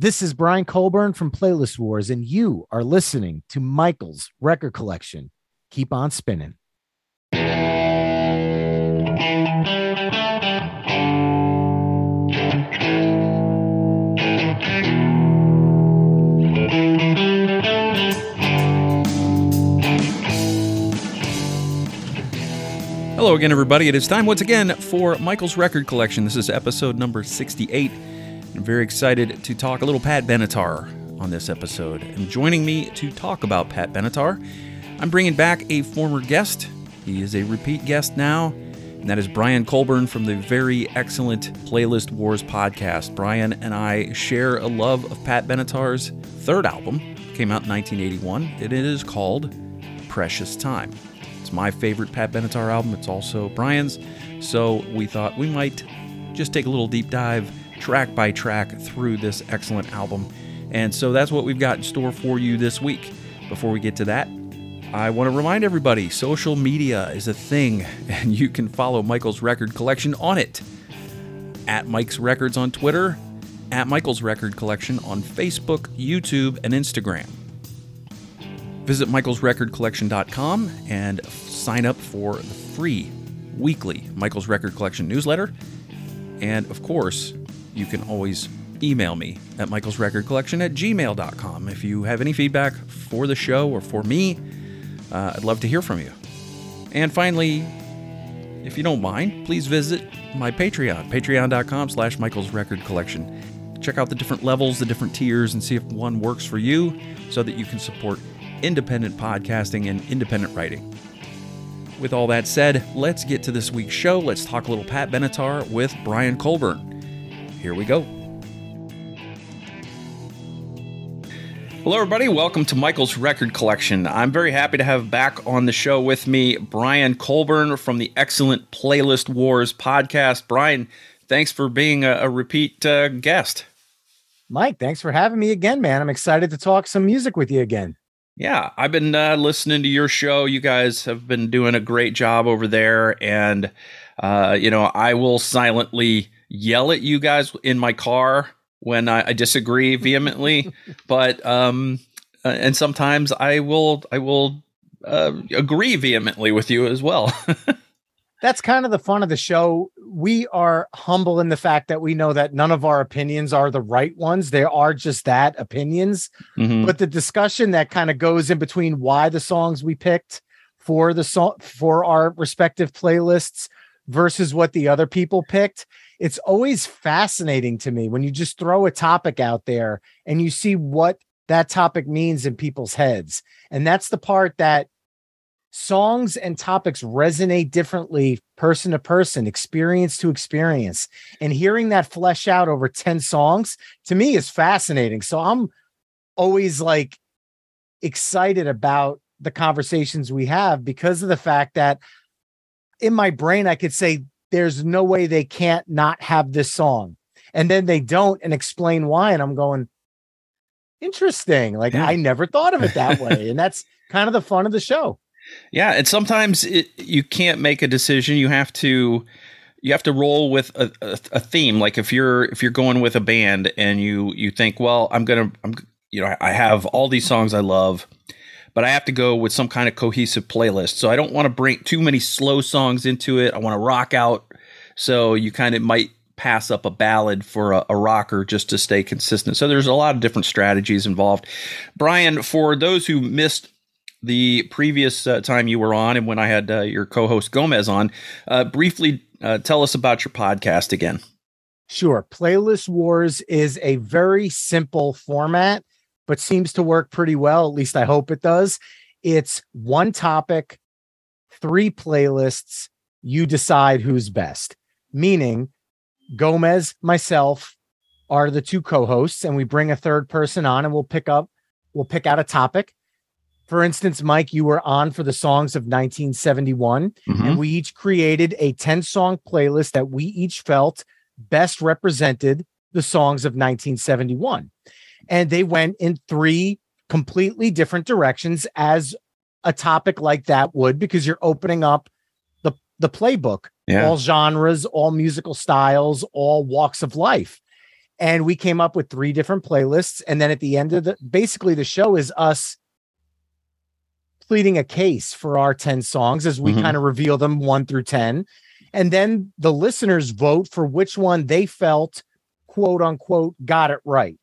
This is Brian Colburn from Playlist Wars, and you are listening to Michael's Record Collection. Keep on spinning. Hello again, everybody. It is time once again for Michael's Record Collection. This is episode number 68. I'm very excited to talk a little Pat Benatar on this episode. And joining me to talk about Pat Benatar, I'm bringing back a former guest. He is a repeat guest now, and that is Brian Colburn from the very excellent Playlist Wars podcast. Brian and I share a love of Pat Benatar's third album, came out in 1981. and It is called Precious Time. It's my favorite Pat Benatar album. It's also Brian's. So we thought we might just take a little deep dive, track by track, through this excellent album. And so that's what we've got in store for you this week. Before we get to that, I want to remind everybody social media is a thing, and you can follow Michael's record collection on it. At Mike's Records on Twitter, at Michael's Record Collection on Facebook, YouTube, and Instagram. Visit michaelsrecordcollection.com and sign up for the free weekly Michael's Record Collection newsletter. And of course, you can always email me at michaelsrecordcollection at gmail.com. If you have any feedback for the show or for me, uh, I'd love to hear from you. And finally, if you don't mind, please visit my Patreon, patreon.com slash Michael's Record Collection. Check out the different levels, the different tiers, and see if one works for you so that you can support independent podcasting and independent writing. With all that said, let's get to this week's show. Let's talk a little Pat Benatar with Brian Colburn. Here we go. Hello, everybody. Welcome to Michael's Record Collection. I'm very happy to have back on the show with me Brian Colburn from the excellent Playlist Wars podcast. Brian, thanks for being a, a repeat uh, guest. Mike, thanks for having me again, man. I'm excited to talk some music with you again. Yeah, I've been uh, listening to your show. You guys have been doing a great job over there. And, uh, you know, I will silently yell at you guys in my car when I, I disagree vehemently. but, um, uh, and sometimes I will, I will uh, agree vehemently with you as well. that's kind of the fun of the show. We are humble in the fact that we know that none of our opinions are the right ones. They are just that opinions. Mm-hmm. But the discussion that kind of goes in between why the songs we picked for the song for our respective playlists versus what the other people picked, it's always fascinating to me when you just throw a topic out there and you see what that topic means in people's heads. And that's the part that songs and topics resonate differently person to person, experience to experience. And hearing that flesh out over 10 songs to me is fascinating. So I'm always like excited about the conversations we have because of the fact that in my brain, I could say, there's no way they can't not have this song. And then they don't and explain why. And I'm going, interesting. Like yeah. I never thought of it that way. and that's kind of the fun of the show. Yeah, and sometimes it, you can't make a decision. You have to you have to roll with a, a, a, theme. Like if you're if you're going with a band and you you think, well, I'm gonna I'm you know I have all these songs I love, but I have to go with some kind of cohesive playlist. So I don't want to bring too many slow songs into it. I want to rock out. So you kind of might pass up a ballad for a, a, rocker just to stay consistent. So there's a lot of different strategies involved. Brian, for those who missed the previous uh, time you were on and when I had uh, your co host Gomez on. Uh, briefly uh, tell us about your podcast again. Sure. Playlist Wars is a very simple format, but seems to work pretty well. At least I hope it does. It's one topic, three playlists. You decide who's best, meaning Gomez, myself, are the two co-hosts and we bring a third person on and we'll pick up we'll pick out a topic for instance, Mike, you were on for the songs of 1971, mm-hmm. and we each created a 10 song playlist that we each felt best represented the songs of 1971. And they went in three completely different directions as a topic like that would, because you're opening up the, the playbook, yeah. all genres, all musical styles, all walks of life. And we came up with three different playlists. And then at the end of the basically the show is us pleading a case for our 10 songs as we mm-hmm. kind of reveal them one through 10. And then the listeners vote for which one they felt, quote unquote, got it right.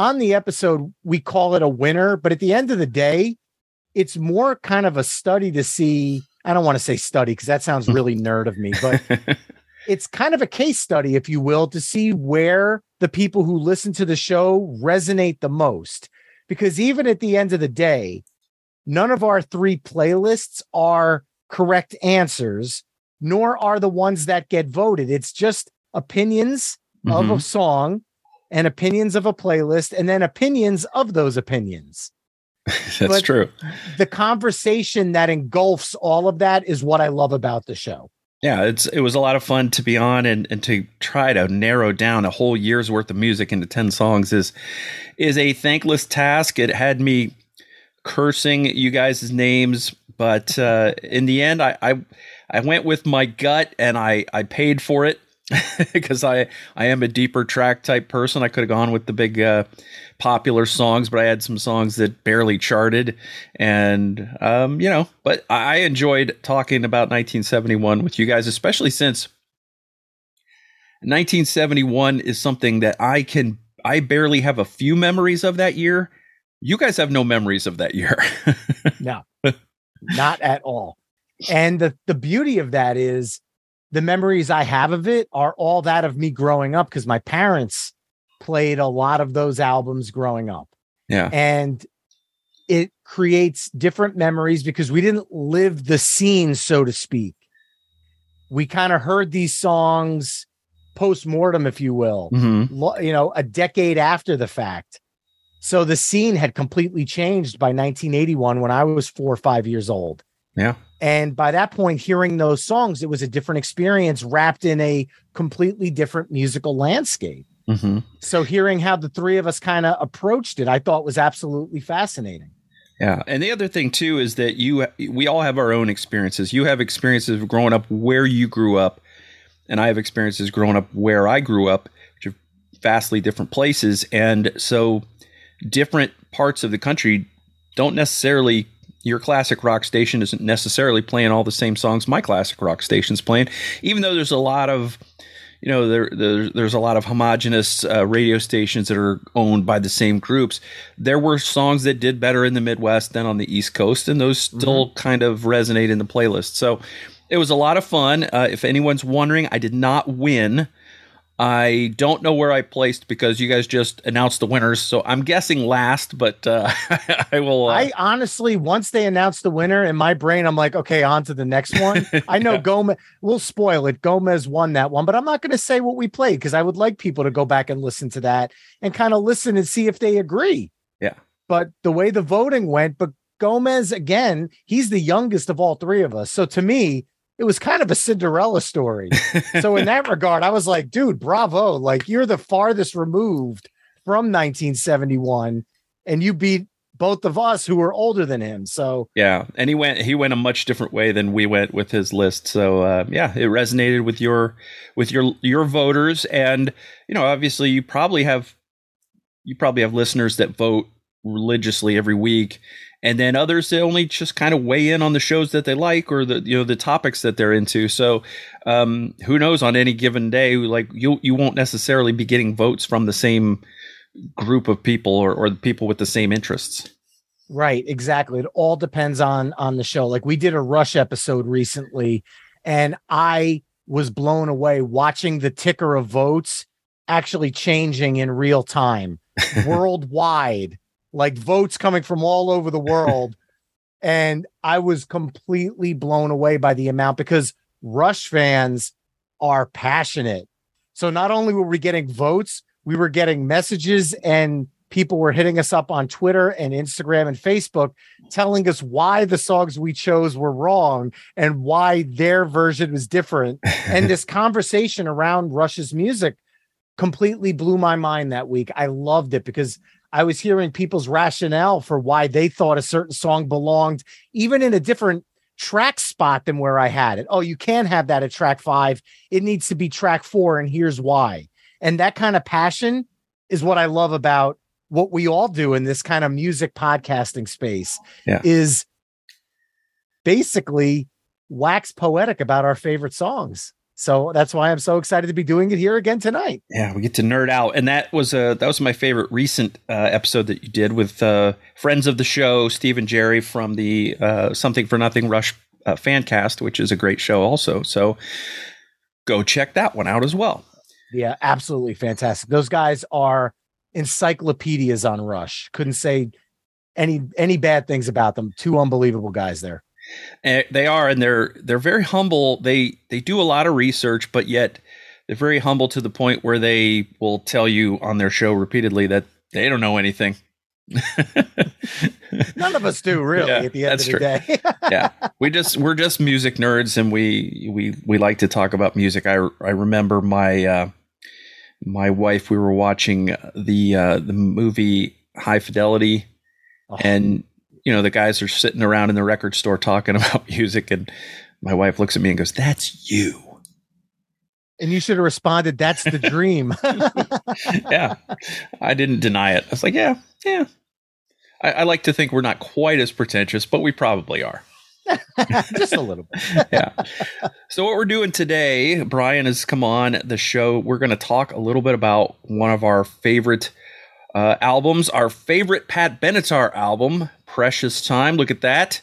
On the episode, we call it a winner, but at the end of the day, it's more kind of a study to see. I don't want to say study because that sounds really nerd of me, but it's kind of a case study, if you will, to see where the people who listen to the show resonate the most. Because even at the end of the day, none of our three playlists are correct answers, nor are the ones that get voted. It's just opinions mm-hmm. of a mm-hmm. song and opinions of a playlist, and then opinions of those opinions. That's but true. The conversation that engulfs all of that is what I love about the show. Yeah, it's it was a lot of fun to be on and, and to try to narrow down a whole year's worth of music into 10 songs is is a thankless task. It had me cursing you guys' names, but uh, in the end I, I I went with my gut and I I paid for it because I I am a deeper track type person. I could have gone with the big uh, popular songs, but I had some songs that barely charted, and um, you know. But I enjoyed talking about 1971 with you guys, especially since 1971 is something that I can I barely have a few memories of that year. You guys have no memories of that year. no, not at all. And the the beauty of that is the memories I have of it are all that of me growing up because my parents played a lot of those albums growing up. Yeah. And it creates different memories because we didn't live the scene, so to speak. We kind of heard these songs post mortem, if you will, mm-hmm. you know, a decade after the fact. So the scene had completely changed by 1981 when I was four or five years old. Yeah. And by that point, hearing those songs, it was a different experience wrapped in a completely different musical landscape. Mm-hmm. So hearing how the three of us kind of approached it, I thought was absolutely fascinating. Yeah, and the other thing too is that you we all have our own experiences. You have experiences of growing up where you grew up, and I have experiences growing up where I grew up, which are vastly different places, and so different parts of the country don't necessarily your classic rock station isn't necessarily playing all the same songs my classic rock station's playing, even though there's a lot of you know there, there there's a lot of homogenous uh, radio stations that are owned by the same groups there were songs that did better in the midwest than on the east coast and those still mm-hmm. kind of resonate in the playlist. So it was a lot of fun. Uh, if anyone's wondering i did not win I don't know where I placed because you guys just announced the winners, so I'm guessing last. But uh, I will. Uh... I honestly, once they announced the winner in my brain, I'm like, okay, on to the next one. I know yeah. Gomez. We'll spoil it. Gomez won that one, but I'm not going to say what we played because I would like people to go back and listen to that and kind of listen and see if they agree. Yeah. But the way the voting went, but Gomez again, he's the youngest of all three of us. So to me, it was kind of a Cinderella story. so in that regard, I was like, dude, bravo. Like you're the farthest removed from 1971 and you beat both of us who were older than him. So yeah, and he went he went a much different way than we went with his list. So uh, yeah, it resonated with your with your your voters, and you know, obviously, you probably have you probably have listeners that vote religiously every week, and then others they only just kind of weigh in on the shows that they like or the you know the topics that they're into. So um, who knows on any given day like you you won't necessarily be getting votes from the same group of people or, or people with the same interests. Right exactly. It all depends on on the show. Like we did a rush episode recently and i was blown away watching the ticker of votes actually changing in real time worldwide like votes coming from all over the world. and I was completely blown away by the amount because Rush fans are passionate. So not only were we getting votes, we were getting messages and people were hitting us up on Twitter and Instagram and Facebook telling us why the songs we chose were wrong and why their version was different. and this conversation around Rush's music completely blew my mind that week. I loved it because I was hearing people's rationale for why they thought a certain song belonged, even in a different track spot than where I had it. Oh, you can't have that at track five. It needs to be track four, and here's why. And that kind of passion is what I love about what we all do in this kind of music podcasting space yeah. is basically wax poetic about our favorite songs. So that's why I'm so excited to be doing it here again tonight. Yeah, we get to nerd out, and that was a that was my favorite recent uh, episode that you did with uh, friends of the show, Steve and Jerry from the uh, Something for Nothing Rush uh, fan cast, which is a great show also. So go check that one out as well. Yeah, absolutely fantastic. Those guys are encyclopedias on Rush. Couldn't say any any bad things about them. Two unbelievable guys there. And they are, and they're they're very humble. They they do a lot of research, but yet they're very humble to the point where they will tell you on their show repeatedly that they don't know anything. None of us do really yeah, at the end of the true. day. yeah. We just we're just music nerds and we we we like to talk about music. I I remember my uh my wife we were watching the uh the movie High Fidelity oh. and you know, the guys are sitting around in the record store talking about music, and my wife looks at me and goes, "That's you." And you should have responded, "That's the dream." yeah, I didn't deny it. I was like, "Yeah, yeah." I, I like to think we're not quite as pretentious, but we probably are. Just a little bit. yeah. So what we're doing today, Brian has come on the show. We're going to talk a little bit about one of our favorite uh, albums. Our favorite Pat Benatar album, Precious Time. Look at that.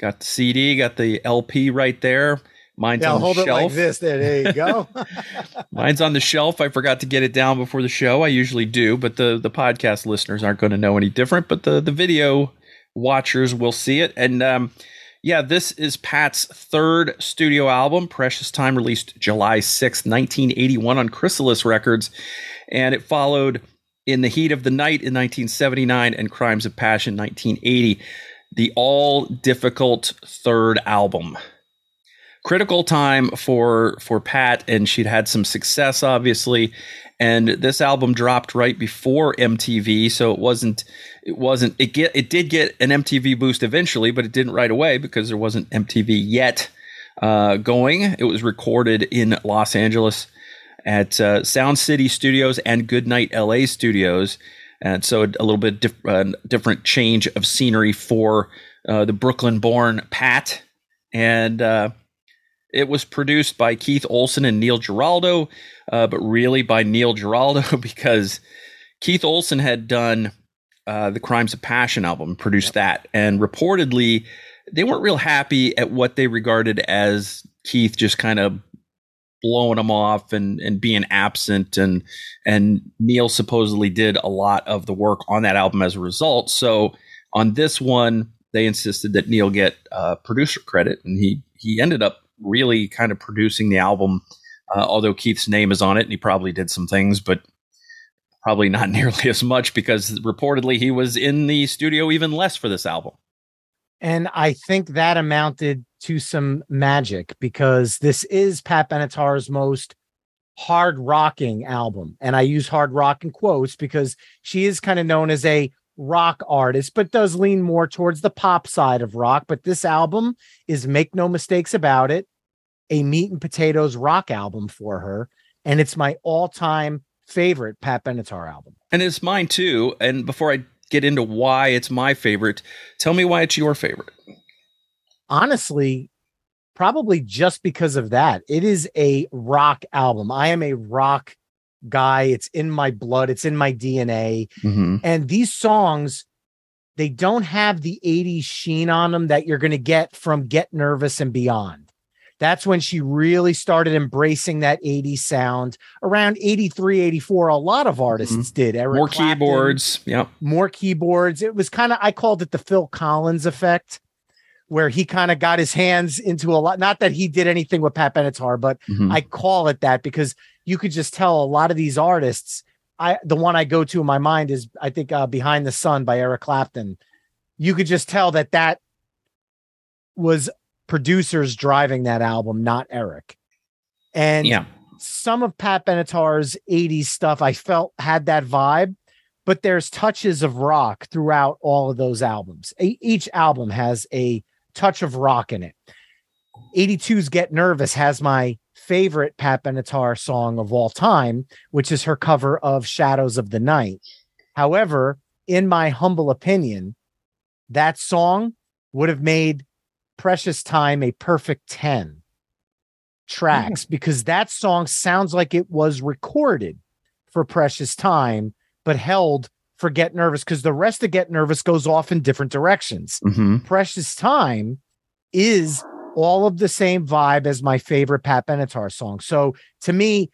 Got the CD, got the LP right there. Mine's yeah, on hold the shelf. Now hold it like this. There, there you go. Mine's on the shelf. I forgot to get it down before the show. I usually do, but the the podcast listeners aren't going to know any different. But the the video watchers will see it. And um, yeah, this is Pat's third studio album, Precious Time, released July 6th, 1981 on Chrysalis Records. And it followed in the Heat of the Night in 1979 and Crimes of Passion 1980, the all difficult third album. Critical time for for Pat, and she'd had some success, obviously. And this album dropped right before MTV, so it wasn't it wasn't it get it did get an MTV boost eventually, but it didn't right away because there wasn't MTV yet uh, going. It was recorded in Los Angeles at uh, Sound City Studios and Goodnight LA Studios. And so a little bit diff- uh, different change of scenery for uh, the Brooklyn born Pat. And uh, it was produced by Keith Olsen and Neil Giraldo, uh, but really by Neil Giraldo because Keith Olsen had done uh, the Crimes of Passion album, produced that. And reportedly, they weren't real happy at what they regarded as Keith just kind of blowing them off and and being absent and and Neil supposedly did a lot of the work on that album as a result. So on this one, they insisted that Neil get uh, producer credit, and he he ended up really kind of producing the album. Uh, although Keith's name is on it, and he probably did some things, but probably not nearly as much because reportedly he was in the studio even less for this album. And I think that amounted to some magic because this is Pat Benatar's most hard rocking album. And I use hard rock in quotes because she is kind of known as a rock artist, but does lean more towards the pop side of rock. But this album is make no mistakes about it, a meat and potatoes rock album for her. And it's my all time favorite Pat Benatar album. And it's mine too. And before I get into why it's my favorite. Tell me why it's your favorite. Honestly, probably just because of that. It is a rock album. I am a rock guy. It's in my blood, it's in my DNA. Mm-hmm. And these songs, they don't have the 80s sheen on them that you're going to get from Get Nervous and Beyond that's when she really started embracing that 80s sound around 83 84 a lot of artists mm-hmm. did Eric more Clapton, keyboards yeah more keyboards it was kind of i called it the phil collins effect where he kind of got his hands into a lot not that he did anything with pat benatar but mm-hmm. i call it that because you could just tell a lot of these artists i the one i go to in my mind is i think uh, behind the sun by eric clapton you could just tell that that was producers driving that album, not Eric. And yeah. some of Pat Benatar's 80s stuff I felt had that vibe, but there's touches of rock throughout all of those albums. A- each album has a touch of rock in it. 82's Get Nervous has my favorite Pat Benatar song of all time, which is her cover of Shadows of the Night. However, in my humble opinion, that song would have made Precious Time a perfect 10 tracks because that song sounds like it was recorded for Precious Time, but held for Get Nervous because the rest of Get Nervous goes off in different directions. Mm-hmm. Precious Time is all of the same vibe as my favorite Pat Benatar song. So to me,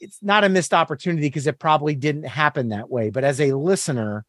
it's not a missed opportunity because it probably didn't happen that way. But as a listener,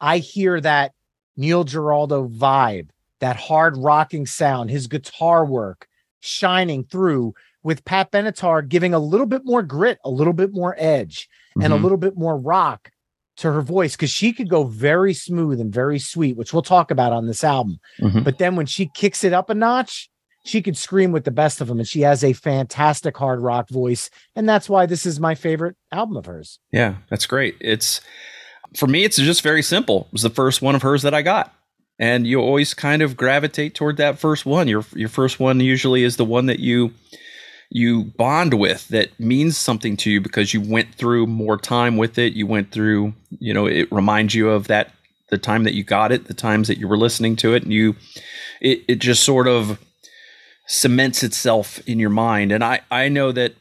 I hear that Neil Giraldo vibe, that hard rocking sound, his guitar work shining through with Pat Benatar giving a little bit more grit, a little bit more edge, mm-hmm. and a mm-hmm. little bit more rock to her voice because she could go very smooth and very sweet, which we'll talk about on this album. Mm-hmm. But then when she kicks it up a notch, she could scream with the best of them, and she has a fantastic hard rock voice, and that's why this is my favorite album of hers. Yeah, that's great. It's for me, it's just very simple. It was the first one of hers that I got. And you always kind of gravitate toward that first one. Your your first one usually is the one that you you bond with that means something to you because you went through more time with it. You went through, you know, it reminds you of that the time that you got it, the times that you were listening to it, and you it it just sort of cements itself in your mind. And I I know that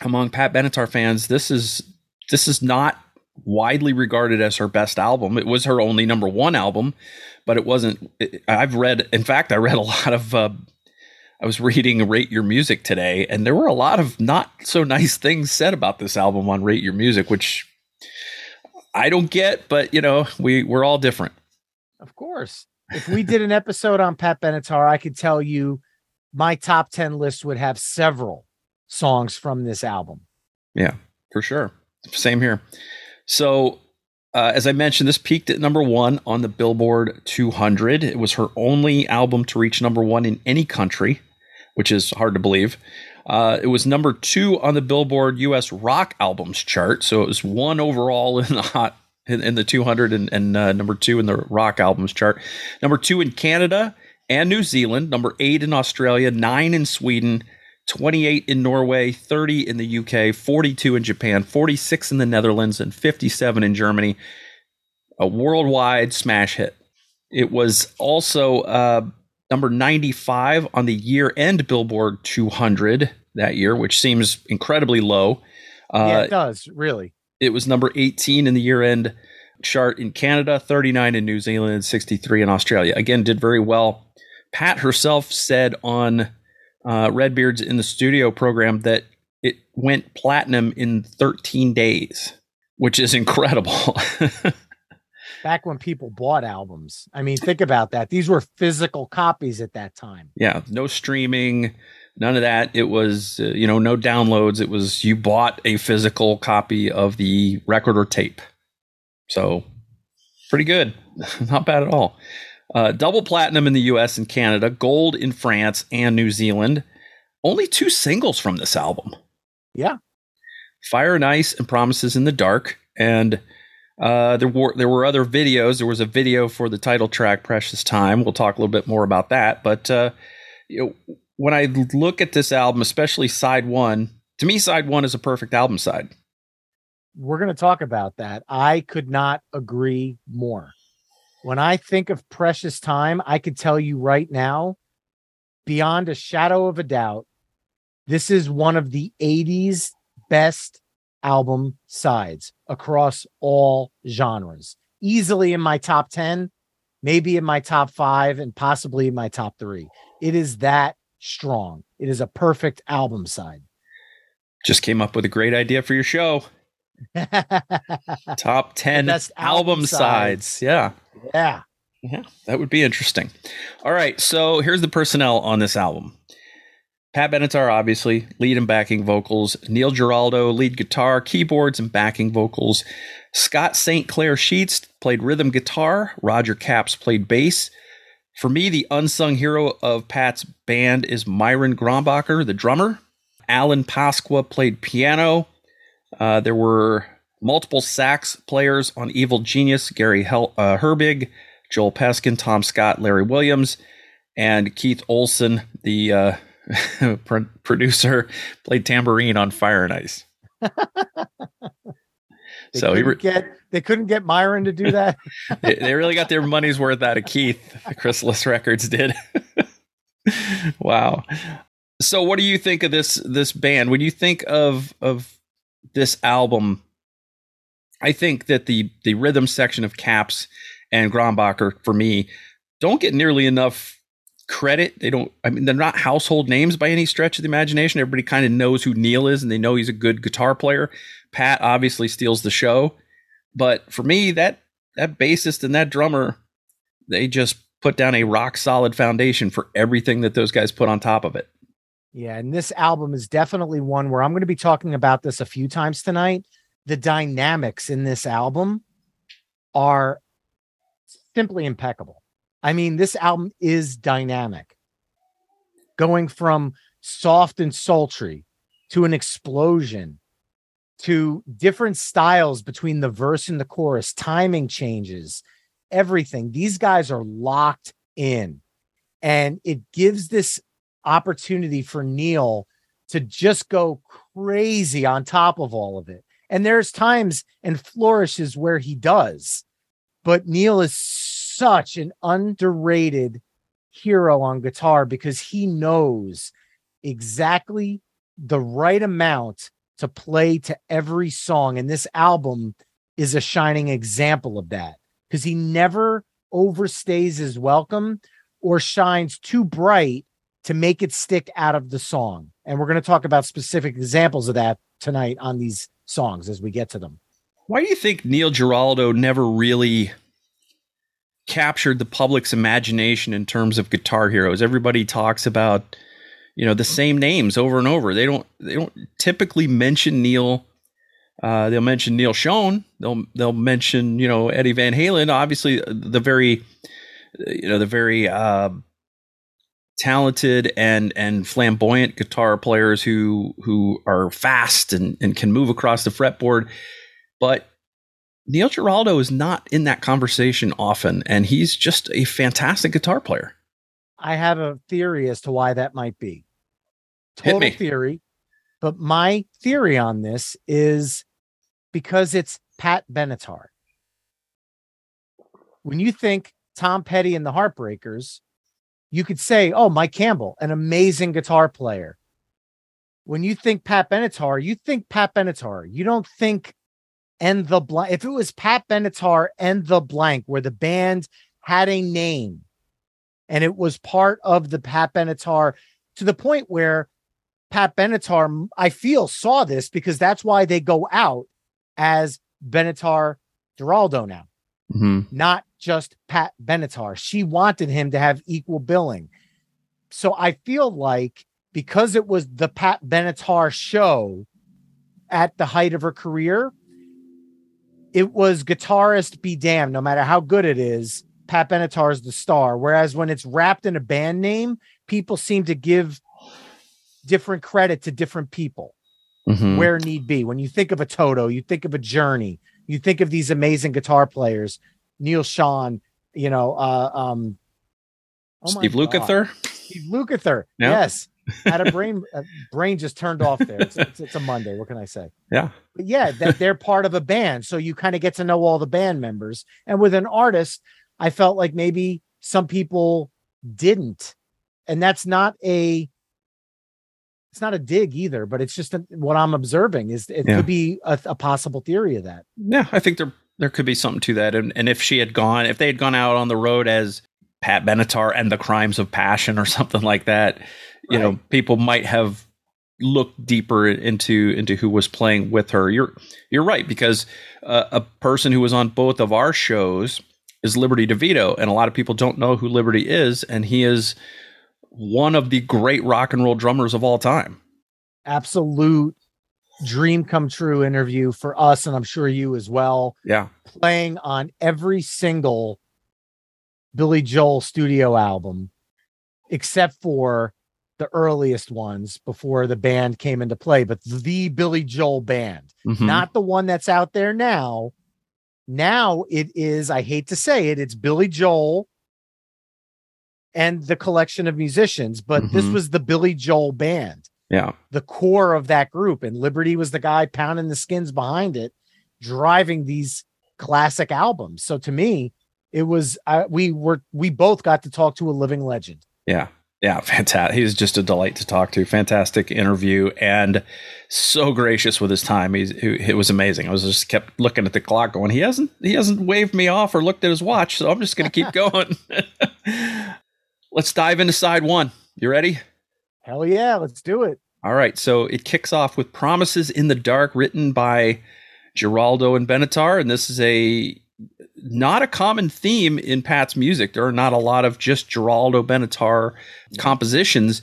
among Pat Benatar fans, this is this is not widely regarded as her best album. It was her only number one album, but it wasn't. It, I've read, in fact, I read a lot of. Uh, I was reading Rate Your Music today, and there were a lot of not so nice things said about this album on Rate Your Music, which I don't get, but you know, we we're all different. Of course. If we did an episode on Pat Benatar, I could tell you my top 10 list would have several songs from this album. Yeah, for sure. Same here. So, uh, as I mentioned, this peaked at number one on the Billboard 200. It was her only album to reach number one in any country, which is hard to believe. Uh, it was number two on the Billboard U.S. Rock Albums chart, so it was one overall in the hot in, in the 200 and, and uh, number two in the Rock Albums chart. Number two in Canada and New Zealand. Number eight in Australia. Nine in Sweden. 28 in Norway, 30 in the UK, 42 in Japan, 46 in the Netherlands, and 57 in Germany. A worldwide smash hit. It was also uh, number 95 on the year end Billboard 200 that year, which seems incredibly low. Uh, yeah, it does, really. It was number 18 in the year end chart in Canada, 39 in New Zealand, and 63 in Australia. Again, did very well. Pat herself said on uh, Redbeard's in the studio program that it went platinum in 13 days, which is incredible. Back when people bought albums. I mean, think about that. These were physical copies at that time. Yeah, no streaming, none of that. It was, uh, you know, no downloads. It was you bought a physical copy of the record or tape. So, pretty good. Not bad at all. Uh, double platinum in the US and Canada, gold in France and New Zealand. Only two singles from this album. Yeah. Fire and Ice and Promises in the Dark. And uh, there were there were other videos. There was a video for the title track "Precious Time." We'll talk a little bit more about that. But uh, you know, when I look at this album, especially side one, to me, side one is a perfect album side. We're going to talk about that. I could not agree more. When I think of precious time, I could tell you right now, beyond a shadow of a doubt, this is one of the 80s best album sides across all genres. Easily in my top 10, maybe in my top five, and possibly in my top three. It is that strong. It is a perfect album side. Just came up with a great idea for your show. top 10 album, album sides. sides. Yeah. Yeah. Yeah, that would be interesting. All right, so here's the personnel on this album. Pat Benatar, obviously, lead and backing vocals. Neil Giraldo, lead guitar, keyboards, and backing vocals. Scott St. Clair Sheets played rhythm guitar. Roger Capps played bass. For me, the unsung hero of Pat's band is Myron Grombacher, the drummer. Alan Pasqua played piano. Uh, there were multiple sax players on Evil Genius, Gary Hel- uh, Herbig, Joel Peskin, Tom Scott, Larry Williams, and Keith Olsen, the uh, Pro- producer played tambourine on Fire and Ice. They so he re- get they couldn't get Myron to do that. they, they, really got their money's worth out of Keith. The Chrysalis Records did. wow. So what do you think of this this band? When you think of of this album, I think that the the rhythm section of Capps and Grombacher for me don't get nearly enough credit. They don't I mean they're not household names by any stretch of the imagination. Everybody kind of knows who Neil is and they know he's a good guitar player, Pat obviously steals the show, but for me, that that bassist and that drummer, they just put down a rock solid foundation for everything that those guys put on top of it. Yeah, and this album is definitely one where I'm going to be talking about this a few times tonight. The dynamics in this album are simply impeccable. I mean, this album is dynamic. Going from soft and sultry to an explosion to different styles between the verse and the chorus, timing changes, everything. These guys are locked in. And it gives this opportunity for Neil to just go crazy on top of all of it. And there's times and flourishes where he does. But Neil is such an underrated hero on guitar because he knows exactly the right amount to play to every song. And this album is a shining example of that because he never overstays his welcome or shines too bright to make it stick out of the song. And we're going to talk about specific examples of that tonight on these songs as we get to them. Why do you think Neil Giraldo never really captured the public's imagination in terms of guitar heroes? Everybody talks about you know the same names over and over. They don't they don't typically mention Neil. Uh, they'll mention Neal Schon. They'll they'll mention you know Eddie Van Halen. Obviously, the very you know the very uh, talented and and flamboyant guitar players who who are fast and, and can move across the fretboard. But Neil Giraldo is not in that conversation often, and he's just a fantastic guitar player. I have a theory as to why that might be. Total theory. But my theory on this is because it's Pat Benatar. When you think Tom Petty and the Heartbreakers, you could say, oh, Mike Campbell, an amazing guitar player. When you think Pat Benatar, you think Pat Benatar. You don't think and the blank. If it was Pat Benatar and the blank, where the band had a name and it was part of the Pat Benatar to the point where Pat Benatar, I feel, saw this because that's why they go out as Benatar Giraldo now, mm-hmm. not just Pat Benatar. She wanted him to have equal billing. So I feel like because it was the Pat Benatar show at the height of her career, it was guitarist be damned, no matter how good it is, Pat Benatar is the star. Whereas when it's wrapped in a band name, people seem to give different credit to different people mm-hmm. where need be. When you think of a Toto, you think of a Journey, you think of these amazing guitar players, Neal Schon, you know, uh, um, oh Steve Lukather. Steve Lukather. Yes. had a brain a brain just turned off there. It's, it's, it's, a Monday. What can I say? Yeah. But yeah, that they're part of a band. So you kind of get to know all the band members. And with an artist, I felt like maybe some people didn't. And that's not a it's not a dig either, but it's just a, what I'm observing is it yeah. could be a, a, possible theory of that. Yeah, I think there there could be something to that. And and if she had gone, if they had gone out on the road as Pat Benatar and the Crimes of Passion or something like that, you right. know, people might have looked deeper into into who was playing with her. You're you're right because uh, a person who was on both of our shows is Liberty DeVito, and a lot of people don't know who Liberty is, and he is one of the great rock and roll drummers of all time. Absolute dream come true interview for us, and I'm sure you as well. Yeah. Playing on every single Billy Joel studio album, except for the earliest ones before the band came into play, but the Billy Joel band, mm-hmm. not the one that's out there now, now it is, I hate to say it, it's Billy Joel and the collection of musicians, but mm-hmm. this was the Billy Joel band. Yeah. The core of that group. And Liberty was the guy pounding the skins behind it, driving these classic albums. So to me, it was uh, we were we both got to talk to a living legend. Yeah. Yeah, fantastic. He's just a delight to talk to. Fantastic interview and so gracious with his time. He's it was amazing. I was just kept looking at the clock, going, he hasn't he hasn't waved me off or looked at his watch, so I'm just going to keep going. Let's dive into side one. You ready? Hell yeah, let's do it. All right, so it kicks off with "Promises in the Dark," written by Giraldo and Benatar, and this is a not a common theme in Pat's music. There are not a lot of just Giraldo Benatar compositions.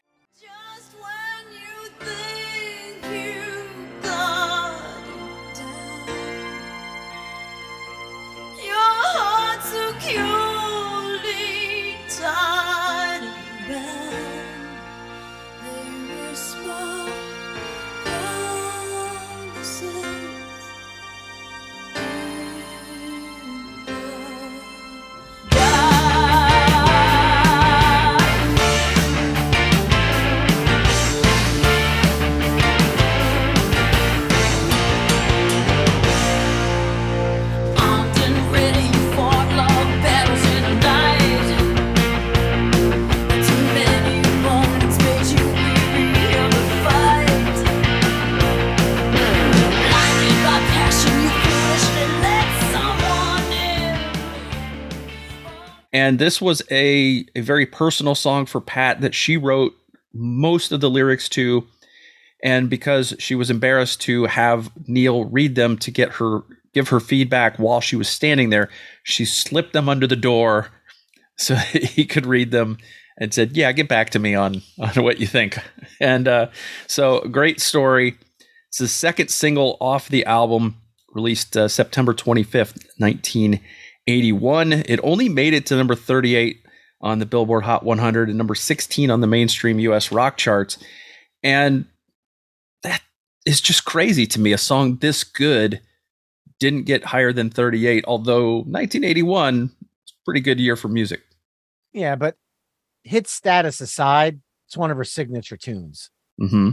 And this was a, a very personal song for Pat that she wrote most of the lyrics to. And because she was embarrassed to have Neil read them to get her give her feedback while she was standing there, she slipped them under the door so he could read them and said, "Yeah, get back to me on on what you think." And uh, so, great story. It's the second single off the album, released uh, September twenty fifth, nineteen 81. It only made it to number 38 on the Billboard Hot 100 and number 16 on the mainstream US rock charts. And that is just crazy to me. A song this good didn't get higher than 38, although 1981 is a pretty good year for music. Yeah, but hit status aside, it's one of her signature tunes. Mm-hmm.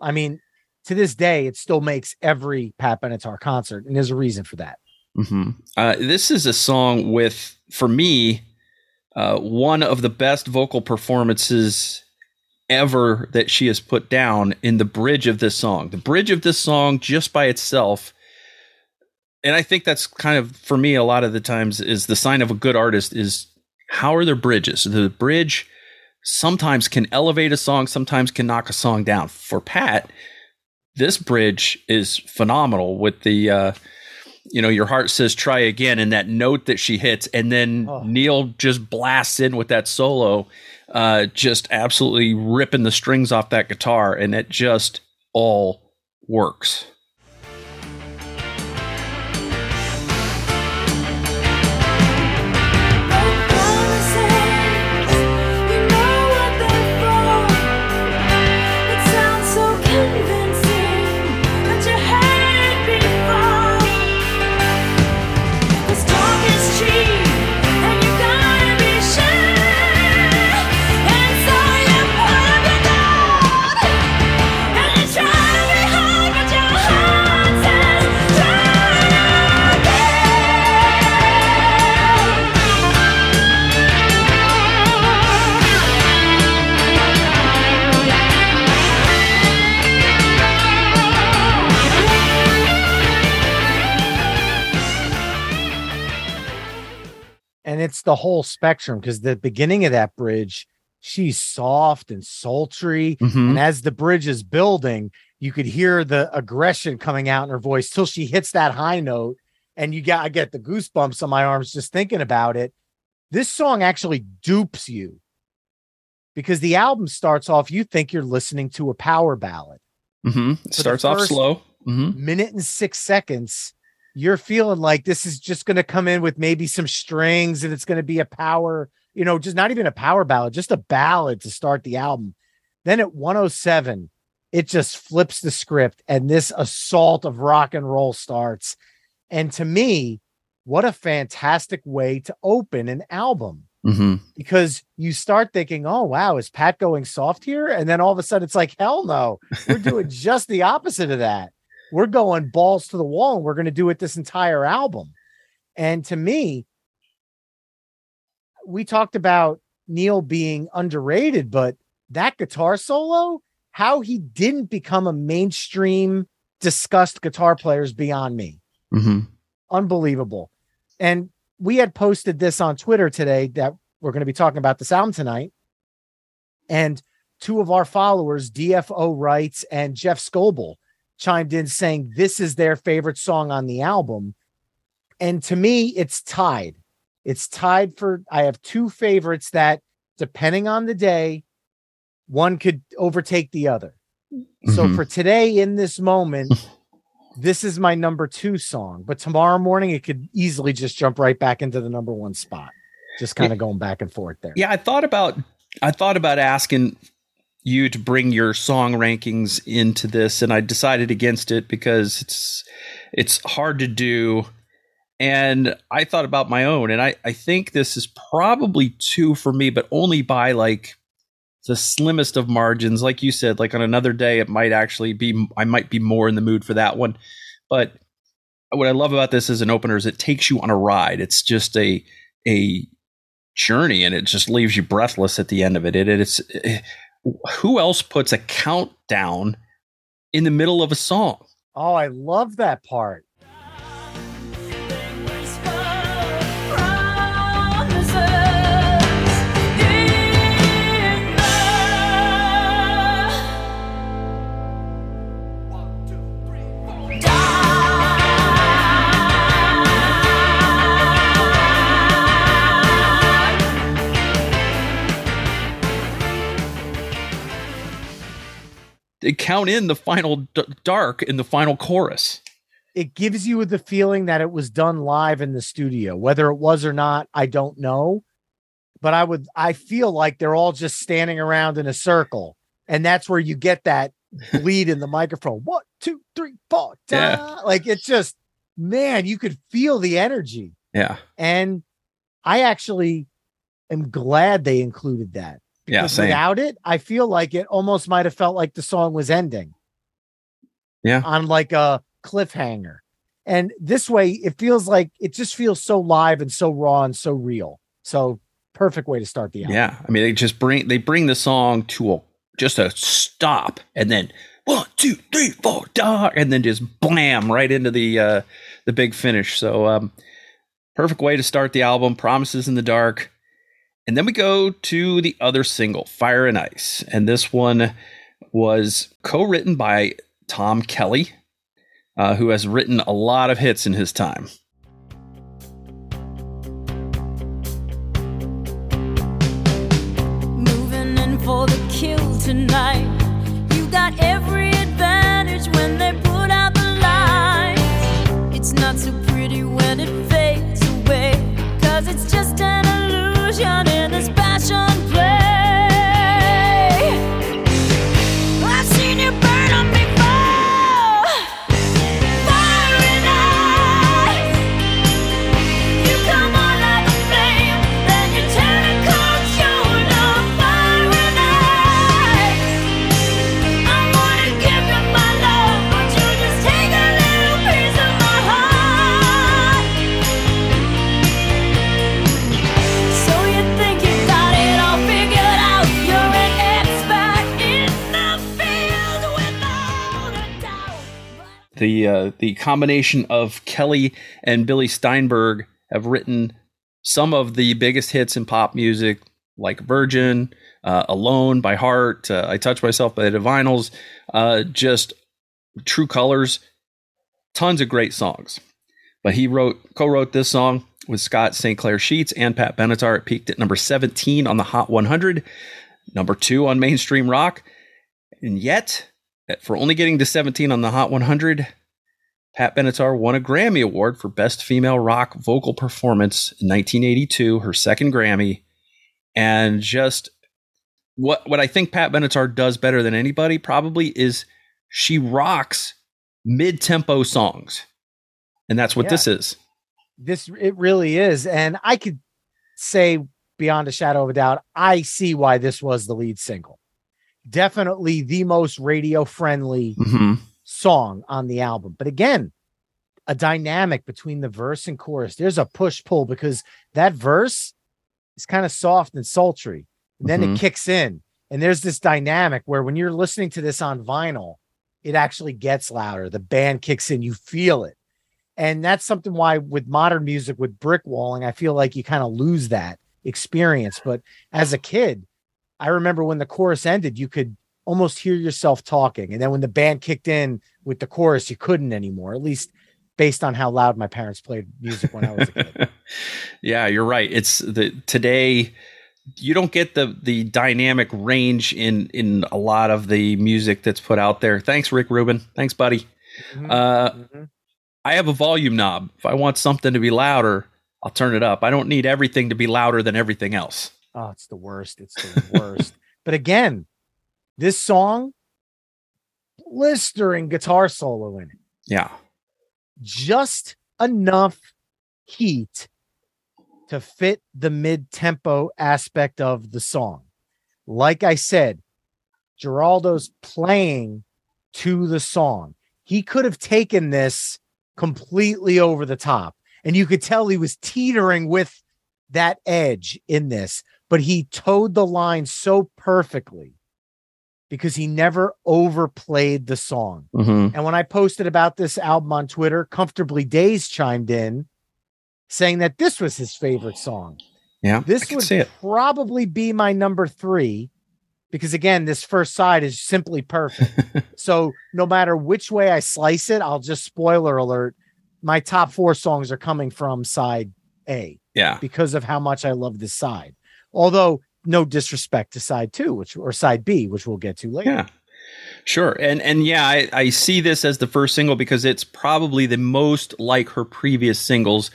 I mean, to this day, it still makes every Pat Benatar concert, and there's a reason for that. Mm-hmm. Uh, this is a song with, for me, uh, one of the best vocal performances ever that she has put down in the bridge of this song. The bridge of this song, just by itself, and I think that's kind of for me a lot of the times is the sign of a good artist is how are their bridges? The bridge sometimes can elevate a song, sometimes can knock a song down. For Pat, this bridge is phenomenal with the uh, you know, your heart says try again, and that note that she hits, and then oh. Neil just blasts in with that solo, uh, just absolutely ripping the strings off that guitar, and it just all works. It's the whole spectrum because the beginning of that bridge, she's soft and sultry. Mm-hmm. And as the bridge is building, you could hear the aggression coming out in her voice till she hits that high note. And you got I get the goosebumps on my arms just thinking about it. This song actually dupes you because the album starts off, you think you're listening to a power ballad. Mm-hmm. It starts off slow. Mm-hmm. Minute and six seconds you're feeling like this is just going to come in with maybe some strings and it's going to be a power, you know, just not even a power ballad, just a ballad to start the album. Then at 107, it just flips the script and this assault of rock and roll starts. And to me, what a fantastic way to open an album. mm-hmm. because you start thinking, oh, wow, is Pat going soft here? And then all of a sudden it's like, hell no, we're doing just the opposite of that. We're going balls to the wall and we're going to do it this entire album. And to me, we talked about Neil being underrated, but that guitar solo, how he didn't become a mainstream discussed guitar player is beyond me. Mm-hmm. Unbelievable. And we had posted this on Twitter today that we're going to be talking about this album tonight. And two of our followers, DFO Writes and Jeff Scoble, chimed in saying this is their favorite song on the album. And to me, it's tied. It's tied for, I have two favorites that, depending on the day, one could overtake the other. Mm-hmm. So for today, in this moment, this is my number two song. But tomorrow morning, it could easily just jump right back into the number one spot. Just kind of going back and forth there. Yeah, I thought about I thought about asking you to bring your song rankings into this, and I decided against it because it's it's hard to do. And I thought about my own, and I, I think this is probably two for me, but only by like the slimmest of margins. Like you said, like on another day, it might actually be, I might be more in the mood for that one. But what I love about this as an opener is it takes you on a ride. It's just a, a journey and it just leaves you breathless at the end of it. it it's, it, who else puts a countdown in the middle of a song? Oh, I love that part. Count in the final d- dark in the final chorus. It gives you the feeling that it was done live in the studio. Whether it was or not, I don't know. But I would, I feel like they're all just standing around in a circle. And that's where you get that lead in the microphone. One, two, three, four. Da. Yeah. Like it's just, man, you could feel the energy. Yeah. And I actually am glad they included that yeah, same. without it, I feel like it almost might have felt like the song was ending. Yeah. On like a cliffhanger. And this way, it feels like it just feels so live and so raw and so real. So perfect way to start the album. Yeah. I mean, they just bring they bring the song to a just a stop and then one, two, three, four, da, and then just blam right into the uh the big finish. So um perfect way to start the album. Promises in the dark. And then we go to the other single, Fire and Ice. And this one was co written by Tom Kelly, uh, who has written a lot of hits in his time. Moving in for the kill tonight. You got every advantage when they put out the lights. It's not so pretty when it fades away, cause it's just an illusion. The uh, the combination of Kelly and Billy Steinberg have written some of the biggest hits in pop music, like Virgin, uh, Alone by Heart, uh, I Touch Myself by the Divinyls, uh, just True Colors, tons of great songs. But he wrote co-wrote this song with Scott St. Clair Sheets and Pat Benatar. It peaked at number 17 on the Hot 100, number two on mainstream rock, and yet for only getting to 17 on the Hot 100, Pat Benatar won a Grammy Award for Best Female Rock Vocal Performance in 1982, her second Grammy. And just what what I think Pat Benatar does better than anybody probably is she rocks mid-tempo songs. And that's what yeah. this is. This it really is and I could say beyond a shadow of a doubt, I see why this was the lead single. Definitely the most radio friendly mm-hmm. Song on the album. But again, a dynamic between the verse and chorus. There's a push pull because that verse is kind of soft and sultry. And then mm-hmm. it kicks in. And there's this dynamic where when you're listening to this on vinyl, it actually gets louder. The band kicks in, you feel it. And that's something why with modern music, with brick walling, I feel like you kind of lose that experience. But as a kid, I remember when the chorus ended, you could almost hear yourself talking. And then when the band kicked in with the chorus, you couldn't anymore, at least based on how loud my parents played music when I was a kid. yeah, you're right. It's the today you don't get the the dynamic range in in a lot of the music that's put out there. Thanks, Rick Rubin. Thanks, buddy. Mm-hmm. Uh, mm-hmm. I have a volume knob. If I want something to be louder, I'll turn it up. I don't need everything to be louder than everything else. Oh, it's the worst. It's the worst. but again, this song, blistering guitar solo in it. Yeah. Just enough heat to fit the mid tempo aspect of the song. Like I said, Giraldo's playing to the song. He could have taken this completely over the top. And you could tell he was teetering with that edge in this, but he towed the line so perfectly because he never overplayed the song. Mm-hmm. And when I posted about this album on Twitter, Comfortably Days chimed in saying that this was his favorite song. Yeah. This would probably be my number three because again, this first side is simply perfect. so no matter which way I slice it, I'll just spoiler alert. My top four songs are coming from side A. Yeah. Because of how much I love this side. Although no disrespect to side two, which or side B, which we'll get to later. Yeah. Sure. And and yeah, I, I see this as the first single because it's probably the most like her previous singles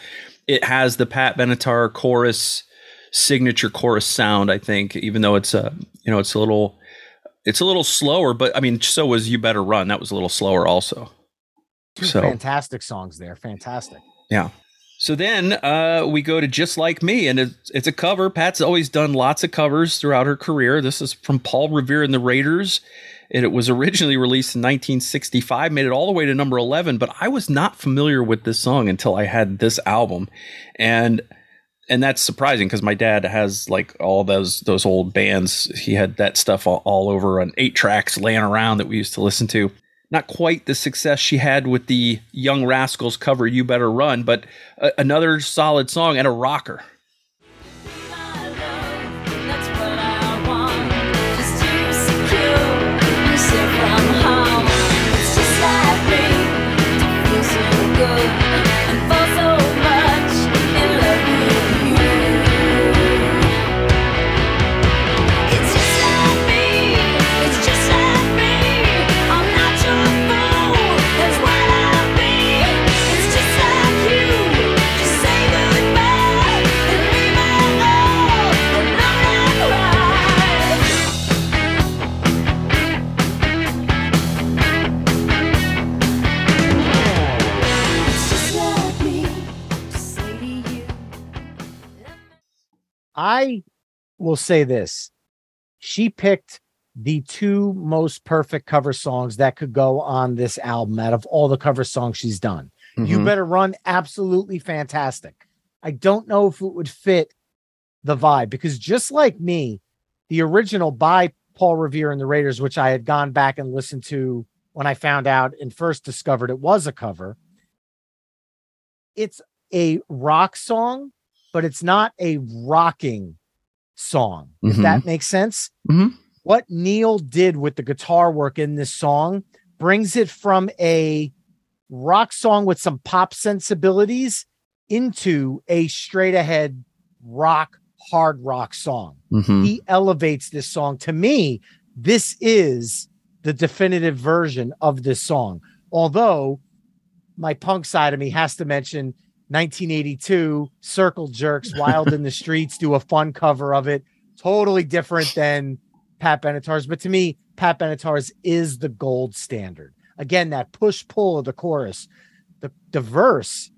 it has the Pat Benatar chorus signature chorus sound. I think, even though it's a you know it's a little it's a little slower, but I mean, so was "You Better Run." That was a little slower, also. Two so, fantastic songs there, fantastic. Yeah. So then uh, we go to Just Like Me, and it's, it's a cover. Pat's always done lots of covers throughout her career. This is from Paul Revere and the Raiders. And it was originally released in 1965, made it all the way to number 11, but I was not familiar with this song until I had this album. And and that's surprising because my dad has like all those those old bands. He had that stuff all, all over on eight tracks laying around that we used to listen to. Not quite the success she had with the Young Rascals cover "You Better Run," but a, another solid song and a rocker. Will say this. She picked the two most perfect cover songs that could go on this album out of all the cover songs she's done. Mm-hmm. You Better Run, absolutely fantastic. I don't know if it would fit the vibe because just like me, the original by Paul Revere and the Raiders, which I had gone back and listened to when I found out and first discovered it was a cover, it's a rock song but it's not a rocking song. Mm-hmm. If that makes sense. Mm-hmm. What Neil did with the guitar work in this song brings it from a rock song with some pop sensibilities into a straight ahead rock, hard rock song. Mm-hmm. He elevates this song. To me, this is the definitive version of this song. Although my punk side of me has to mention 1982 Circle Jerks Wild in the Streets do a fun cover of it. Totally different than Pat Benatar's, but to me, Pat Benatar's is the gold standard. Again, that push pull of the chorus, the, the verse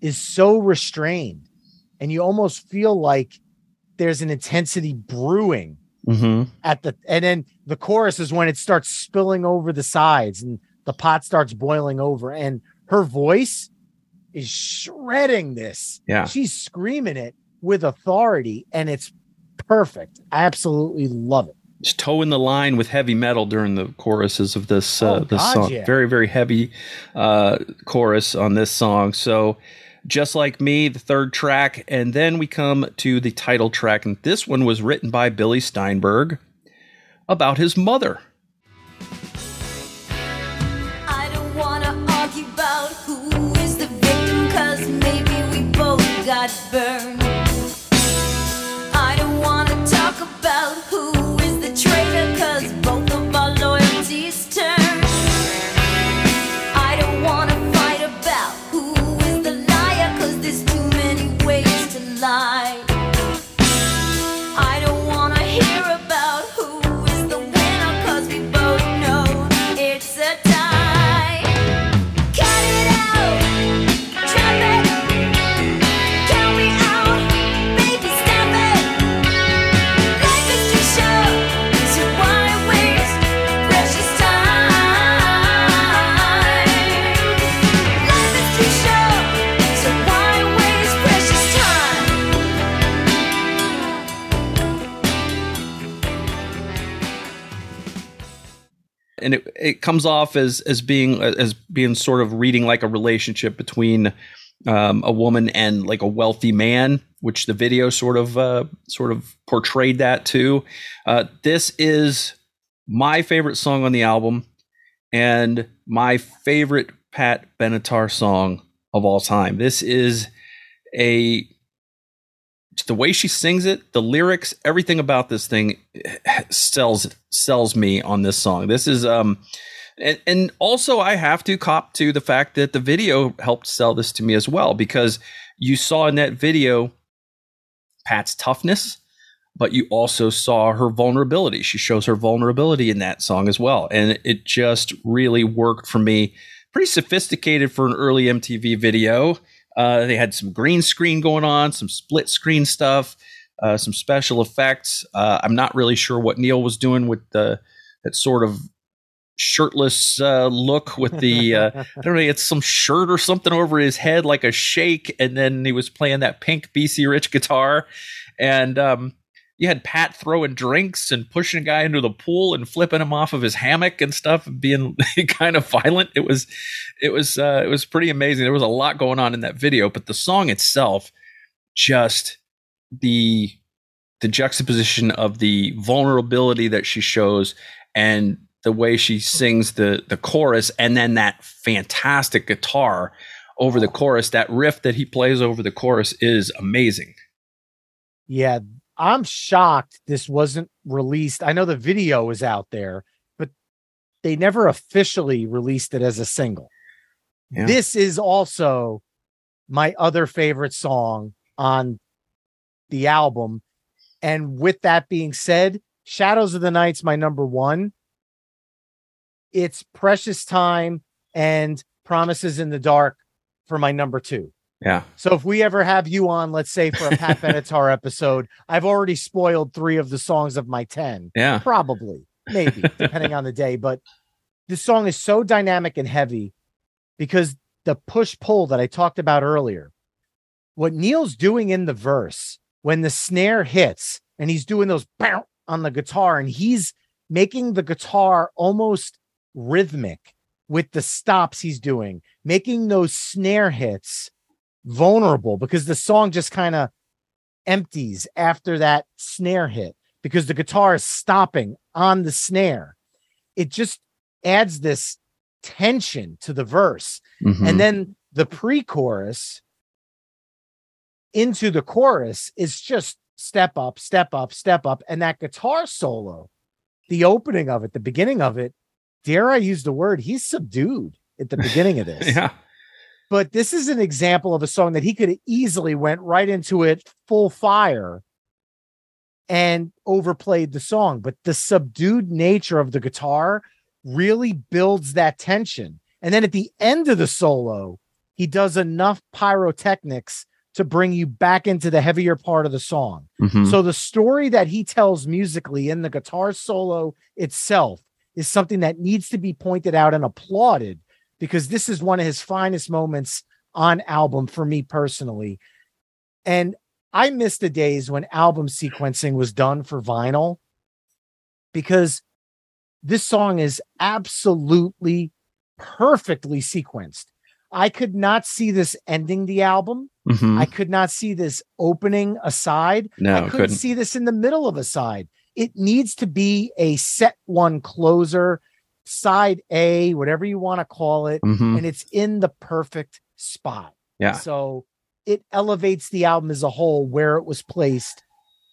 is so restrained, and you almost feel like there's an intensity brewing mm-hmm. at the and then the chorus is when it starts spilling over the sides and the pot starts boiling over and her voice is shredding this yeah she's screaming it with authority and it's perfect i absolutely love it it's toeing the line with heavy metal during the choruses of this uh, oh, this God, song yeah. very very heavy uh, chorus on this song so just Like Me, the third track. And then we come to the title track. And this one was written by Billy Steinberg about his mother. Both got it, comes off as as being as being sort of reading like a relationship between um, a woman and like a wealthy man, which the video sort of uh, sort of portrayed that too. Uh, this is my favorite song on the album and my favorite Pat Benatar song of all time. This is a the way she sings it, the lyrics, everything about this thing sells sells me on this song. This is um and, and also I have to cop to the fact that the video helped sell this to me as well because you saw in that video Pat's toughness, but you also saw her vulnerability. She shows her vulnerability in that song as well. And it just really worked for me. Pretty sophisticated for an early MTV video. Uh, they had some green screen going on, some split screen stuff, uh, some special effects. Uh, I'm not really sure what Neil was doing with the that sort of shirtless uh, look with the uh, I don't know, it's some shirt or something over his head like a shake, and then he was playing that pink BC Rich guitar, and um, you had Pat throwing drinks and pushing a guy into the pool and flipping him off of his hammock and stuff, and being kind of violent. It was, it was, uh, it was pretty amazing. There was a lot going on in that video, but the song itself, just the the juxtaposition of the vulnerability that she shows and the way she sings the the chorus, and then that fantastic guitar over the chorus. That riff that he plays over the chorus is amazing. Yeah, I'm shocked this wasn't released. I know the video is out there, but they never officially released it as a single. Yeah. This is also my other favorite song on the album. And with that being said, Shadows of the Night's my number one. It's Precious Time and Promises in the Dark for my number two. Yeah. So if we ever have you on, let's say for a Pat Benatar episode, I've already spoiled three of the songs of my 10. Yeah. Probably, maybe, depending on the day. But this song is so dynamic and heavy because the push pull that I talked about earlier, what Neil's doing in the verse when the snare hits and he's doing those on the guitar and he's making the guitar almost rhythmic with the stops he's doing, making those snare hits vulnerable because the song just kind of empties after that snare hit because the guitar is stopping on the snare. It just adds this tension to the verse. Mhm. And then the pre chorus into the chorus is just step up, step up, step up. And that guitar solo, the opening of it, the beginning of it, dare I use the word, he's subdued at the beginning of this yeah. But this is an example of a song that he could have easily went right into it full fire and overplayed the song but the subdued nature of the guitar really builds that tension and then at the end of the solo he does enough pyrotechnics to bring you back into the heavier part of the song. Mhm. So the story that he tells musically in the guitar solo itself is something that needs to be pointed out and applauded because this is one of his finest moments on album for me personally. And I miss the days when album sequencing was done for vinyl because this song is absolutely perfectly sequenced. I could not see this ending the album. Mhm. I could not see this opening a side. No, I couldn't couldn't. see this in the middle of a side. It needs to be a set one closer, side A, whatever you want to call it, Mhm. and it's in the perfect spot. Yeah. So it elevates the album as a whole where it was placed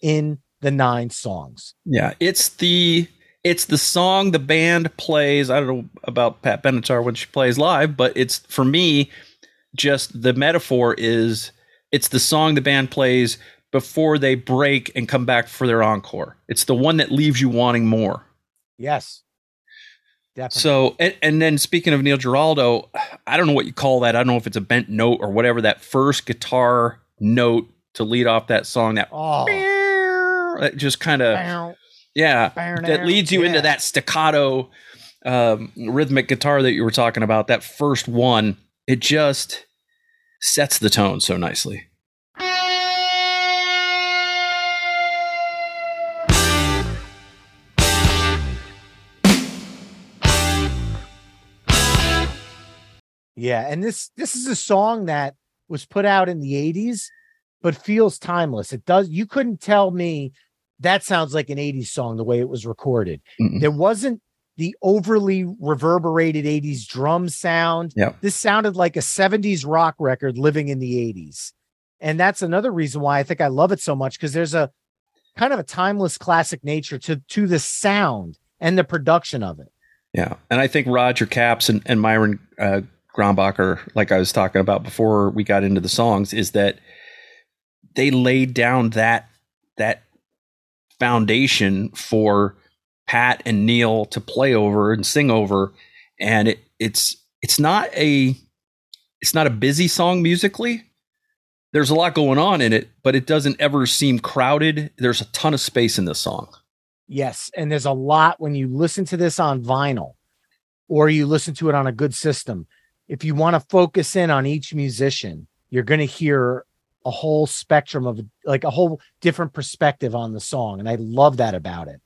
in the nine songs. Yeah, it's the it's the song the band plays. I don't know about Pat Benatar when she plays live, but it's for me just the metaphor is it's the song the band plays before they break and come back for their encore. It's the one that leaves you wanting more. Yes. Definitely. So, and, and then speaking of Neil Giraldo, I don't know what you call that. I don't know if it's a bent note or whatever. That first guitar note to lead off that song, that oh, that just kind of yeah, bow, that leads you into that staccato um, rhythmic guitar that you were talking about. That first one, it just sets the tone so nicely. Yeah, and this this is a song that was put out in the 80s but feels timeless. It does you couldn't tell me that sounds like an 80s song the way it was recorded. Mm-mm. There wasn't the overly reverberated 80s drum sound. Yeah. This sounded like a 70s rock record living in the 80s. And that's another reason why I think I love it so much because there's a kind of a timeless classic nature to to the sound and the production of it. Yeah, and I think Roger Capps and, and Myron uh, Grombacher, like I was talking about before we got into the songs, is that they laid down that that foundation for Pat and Neil to play over and sing over, and it, it's it's not a it's not a busy song musically. There's a lot going on in it, but it doesn't ever seem crowded. There's a ton of space in this song. Yes, and there's a lot when you listen to this on vinyl or you listen to it on a good system. If you want to focus in on each musician, you're going to hear a whole spectrum of like a whole different perspective on the song and I love that about it.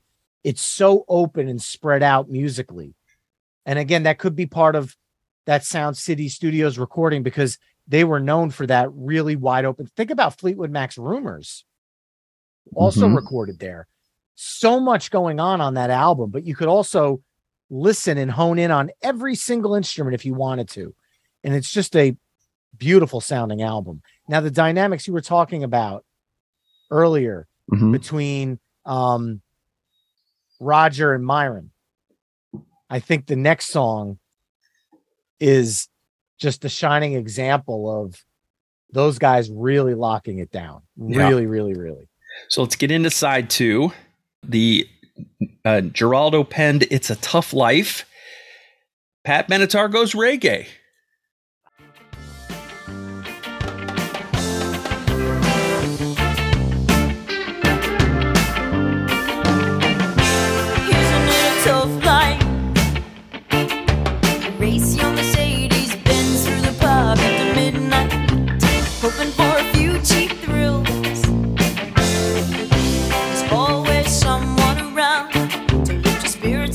It's so open and spread out musically. And again, that could be part of that Sound City Studios recording because they were known for that really wide open. Think about Fleetwood Mac's Rumours. Also Mhm. recorded there so much going on on that album, but you could also listen and hone in on every single instrument if you wanted to. And it's just a beautiful sounding album. Now, the dynamics you were talking about earlier Mhm. between um, Roger and Myron, I think the next song is just a shining example of those guys really locking it down. Yeah. Really, really, really. So let's get into side two. The uh, Giraldo penned "It's a Tough Life." Pat Benatar goes reggae.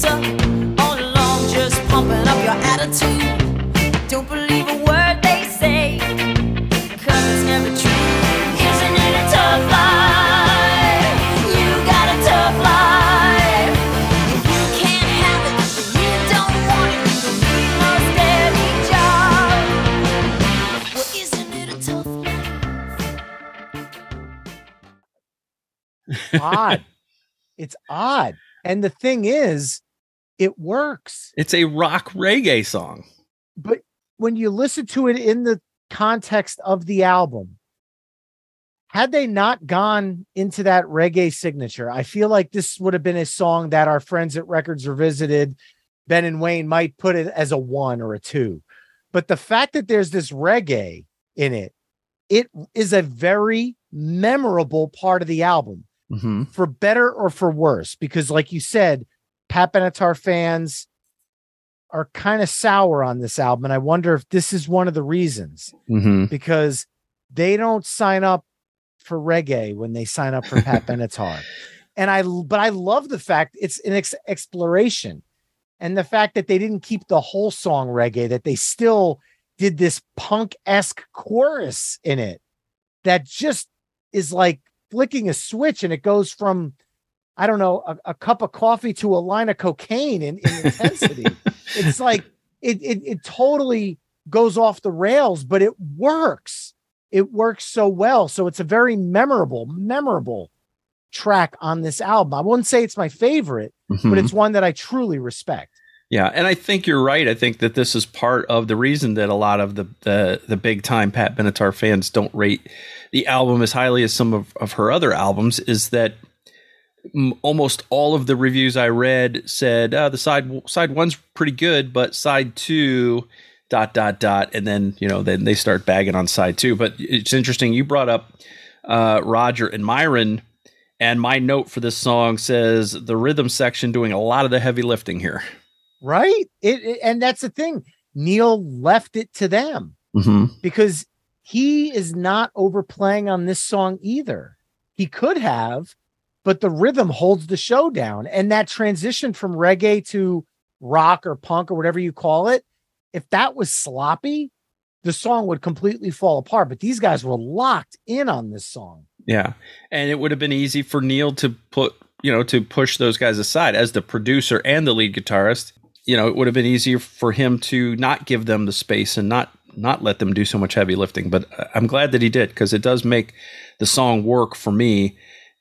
Your. All along, just pumping up your attitude. Don't believe a word they say, 'cause it's never true. Isn't it a tough life? You got a tough life. You can't have it, you don't want it. You need no steady job. Well, isn't it a tough life? Odd. it's odd. And the thing is, it works. It's a rock reggae song. But when you listen to it in the context of the album, had they not gone into that reggae signature, I feel like this would have been a song that our friends at Records Revisited, Ben and Wayne, might put it as a one or a two. But the fact that there's this reggae in it it is a very memorable part of the album Mm-hmm. for better or for worse because like you said pat benatar fans are kind of sour on this album and i wonder if this is one of the reasons. Mm-hmm. because they don't sign up for reggae when they sign up for pat benatar. And i but i love the fact it's an ex- exploration. And the fact that they didn't keep the whole song reggae that they still did this punk-esque chorus in it that just is like flicking a switch and it goes from I don't know a, a cup of coffee to a line of cocaine in, in intensity. it's like it, it it totally goes off the rails, but it works. It works so well. So it's a very memorable, memorable track on this album. I wouldn't say it's my favorite, Mm-hmm. but it's one that I truly respect. Yeah, and I think you're right. I think that this is part of the reason that a lot of the the, the big time Pat Benatar fans don't rate the album as highly as some of, of her other albums is that almost all of the reviews I read said uh, the side side one's pretty good, but side two dot dot dot, and then you know then they start bagging on side two. But it's interesting. You brought up uh, Roger and Myron. And my note for this song says the rhythm section doing a lot of the heavy lifting here. Right? It, it- and that's the thing. Neil left it to them. Mm-hmm. because he is not overplaying on this song either. He could have, but the rhythm holds the show down. And that transition from reggae to rock or punk or whatever you call it, if that was sloppy, the song would completely fall apart. But these guys were locked in on this song. Yeah. And it would have been easy for Neil to put, you know, to push those guys aside as the producer and the lead guitarist. You know, it would have been easier for him to not give them the space and not not let them do so much heavy lifting. But uh, I'm glad that he did because it does make the song work for me.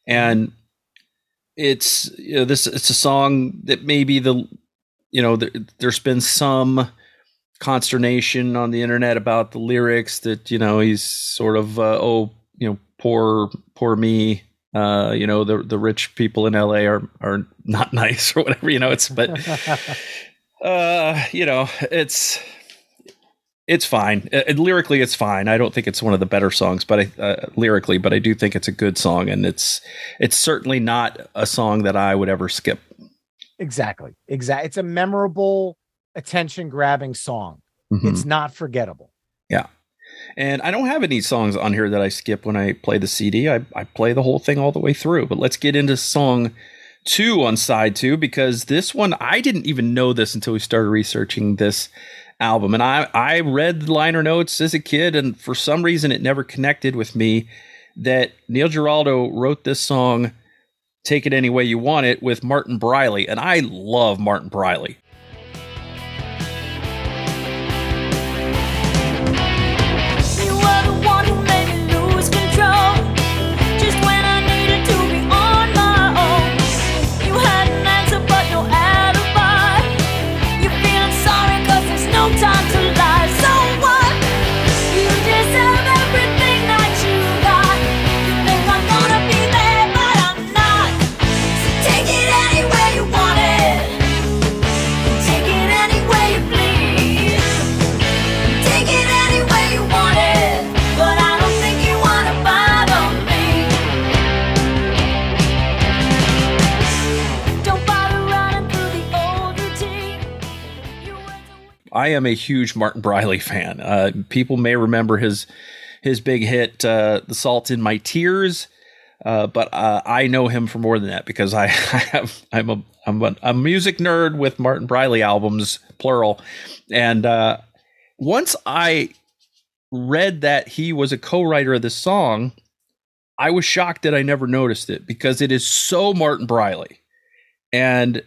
And it's you know, this it's a song that maybe the you know there, there's been some consternation on the internet about the lyrics that you know he's sort of uh, oh you know poor poor me uh you know the the rich people in LA are are not nice or whatever you know it's but uh you know it's it's fine uh, and lyrically it's fine i don't think it's one of the better songs but I, uh, lyrically but i do think it's a good song and it's it's certainly not a song that i would ever skip exactly. Exactly. It's a memorable, attention grabbing song. Mhm. It's not forgettable. Yeah. And I don't have any songs on here that I skip when I play the CD. I, I play the whole thing all the way through. But let's get into song two on side two because this one, I didn't even know this until we started researching this album. And I, I read the liner notes as a kid, and for some reason, it never connected with me that Neil Giraldo wrote this song, Take It Any Way You Want It, with Martin Briley. And I love Martin Briley. I am a huge Martin Briley fan. Uh, people may remember his his big hit, uh, "The Salt in My Tears," uh, but uh, I know him for more than that because I, I have I'm a I'm a, a music nerd with Martin Briley albums, plural, and uh, once I read that he was a co-writer of this song, I was shocked that I never noticed it because it is so Martin Briley, and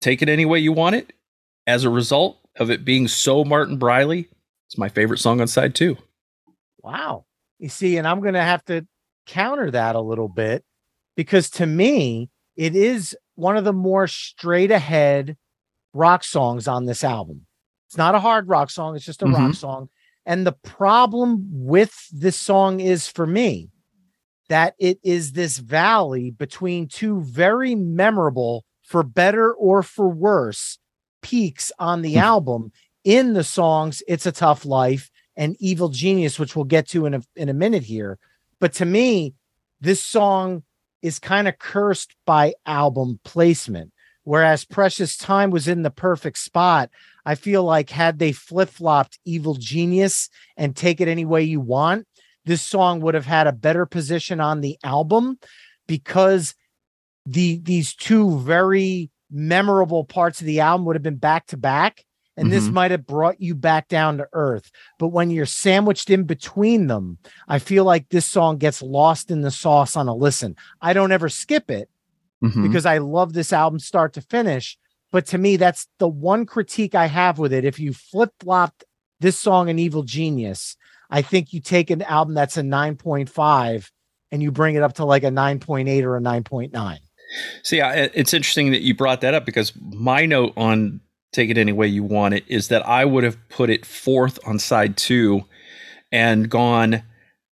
take it any way you want it. As a result of it being so Martin Briley, it's my favorite song on side two. Wow. You see, and I'm going to have to counter that a little bit because to me, it is one of the more straight ahead rock songs on this album. It's not a hard rock song, it's just a rock mm-hmm. song. And the problem with this song is for me that it is this valley between two very memorable, for better or for worse, peaks on the hmm. album in the songs It's a Tough Life and Evil Genius, which we'll get to in a in a minute here. But to me, this song is kind of cursed by album placement. Whereas Precious Time was in the perfect spot. I feel like had they flip flopped Evil Genius and take it any way you want, this song would have had a better position on the album because the these two very memorable parts of the album would have been back to back and mm-hmm. this might have brought you back down to earth but when you're sandwiched in between them i feel like this song gets lost in the sauce on a listen i don't ever skip it mm-hmm. because i love this album start to finish but to me that's the one critique i have with it if you flip-flopped this song an evil genius i think you take an album that's a 9.5 and you bring it up to like a 9.8 or a 9.9 See, it's interesting that you brought that up because my note on take it any way you want it is that I would have put it fourth on side two and gone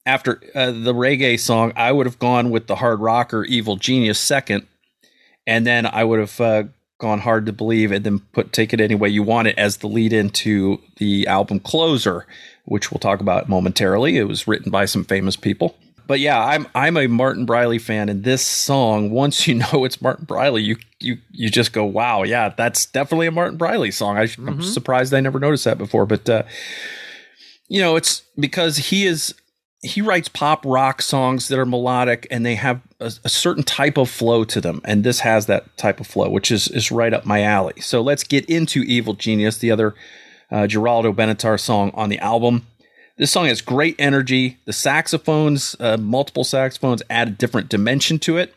after uh, the reggae song. I would have gone with the hard rocker Evil Genius second, and then I would have uh, gone hard to believe and then put take it any way you want it as the lead into the album closer, which we'll talk about momentarily. It was written by some famous people but yeah, I'm I'm a Martin Briley fan, and this song, once you know it's Martin Briley, you you you just go, wow, yeah, that's definitely a Martin Briley song. I, am mm-hmm. surprised I never noticed that before, but uh, you know, it's because he is he writes pop rock songs that are melodic and they have a, a, certain type of flow to them, and this has that type of flow, which is is right up my alley. So let's get into Evil Genius, the other uh, Giraldo Benatar song on the album. This song has great energy. The saxophones, uh, multiple saxophones, add a different dimension to it.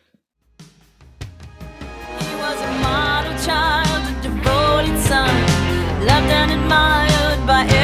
loved and admired by everyone.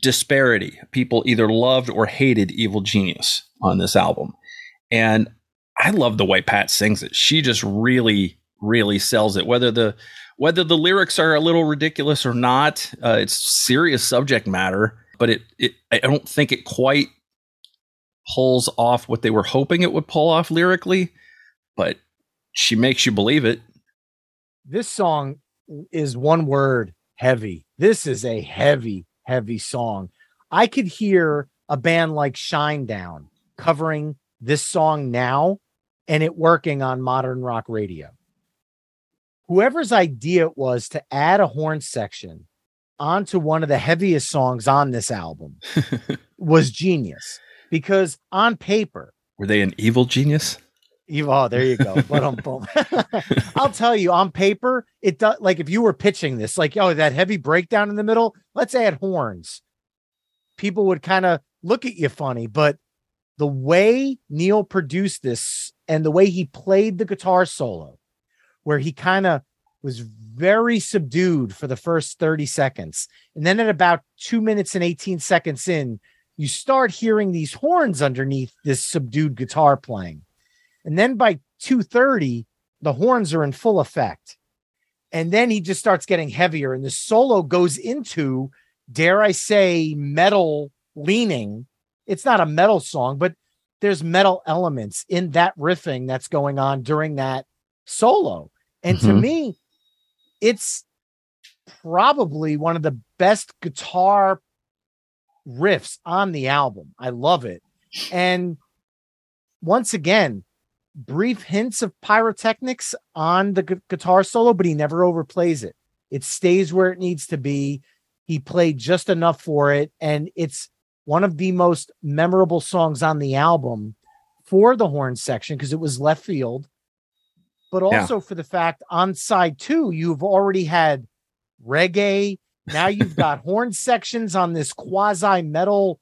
disparity. People either loved or hated Evil Genius on this album. And I love the way Pat sings it. She just really, really sells it. Whether the whether the lyrics are a little ridiculous or not, uh, it's serious subject matter. But it, it, I don't think it quite pulls off what they were hoping it would pull off lyrically but she makes you believe it. This song is one word heavy. This is a heavy, heavy song. I could hear a band like Shinedown covering this song now and it working on modern rock radio. Whoever's idea it was to add a horn section onto one of the heaviest songs on this album was genius because on paper, were they an evil genius? Oh, there you go. boom. I'll tell you, on paper, it does like if you were pitching this, like, oh, that heavy breakdown in the middle, let's add horns. People would kind of look at you funny, but the way Neil produced this and the way he played the guitar solo, where he kind of was very subdued for the first 30 seconds. And then at about two minutes and 18 seconds in, you start hearing these horns underneath this subdued guitar playing and then by 2:30, the horns are in full effect. And then he just starts getting heavier and the solo goes into dare I say metal leaning. It's not a metal song, but there's metal elements in that riffing that's going on during that solo. And mm-hmm. to me, it's probably one of the best guitar riffs on the album. I love it. And once again, brief hints of pyrotechnics on the gu- guitar solo, but he never overplays it. It stays where it needs to be. He played just enough for it, and it's one of the most memorable songs on the album for the horn section because it was left field, but Yeah. also for the fact on side two, you've already had reggae. Now you've got horn sections on this quasi metal,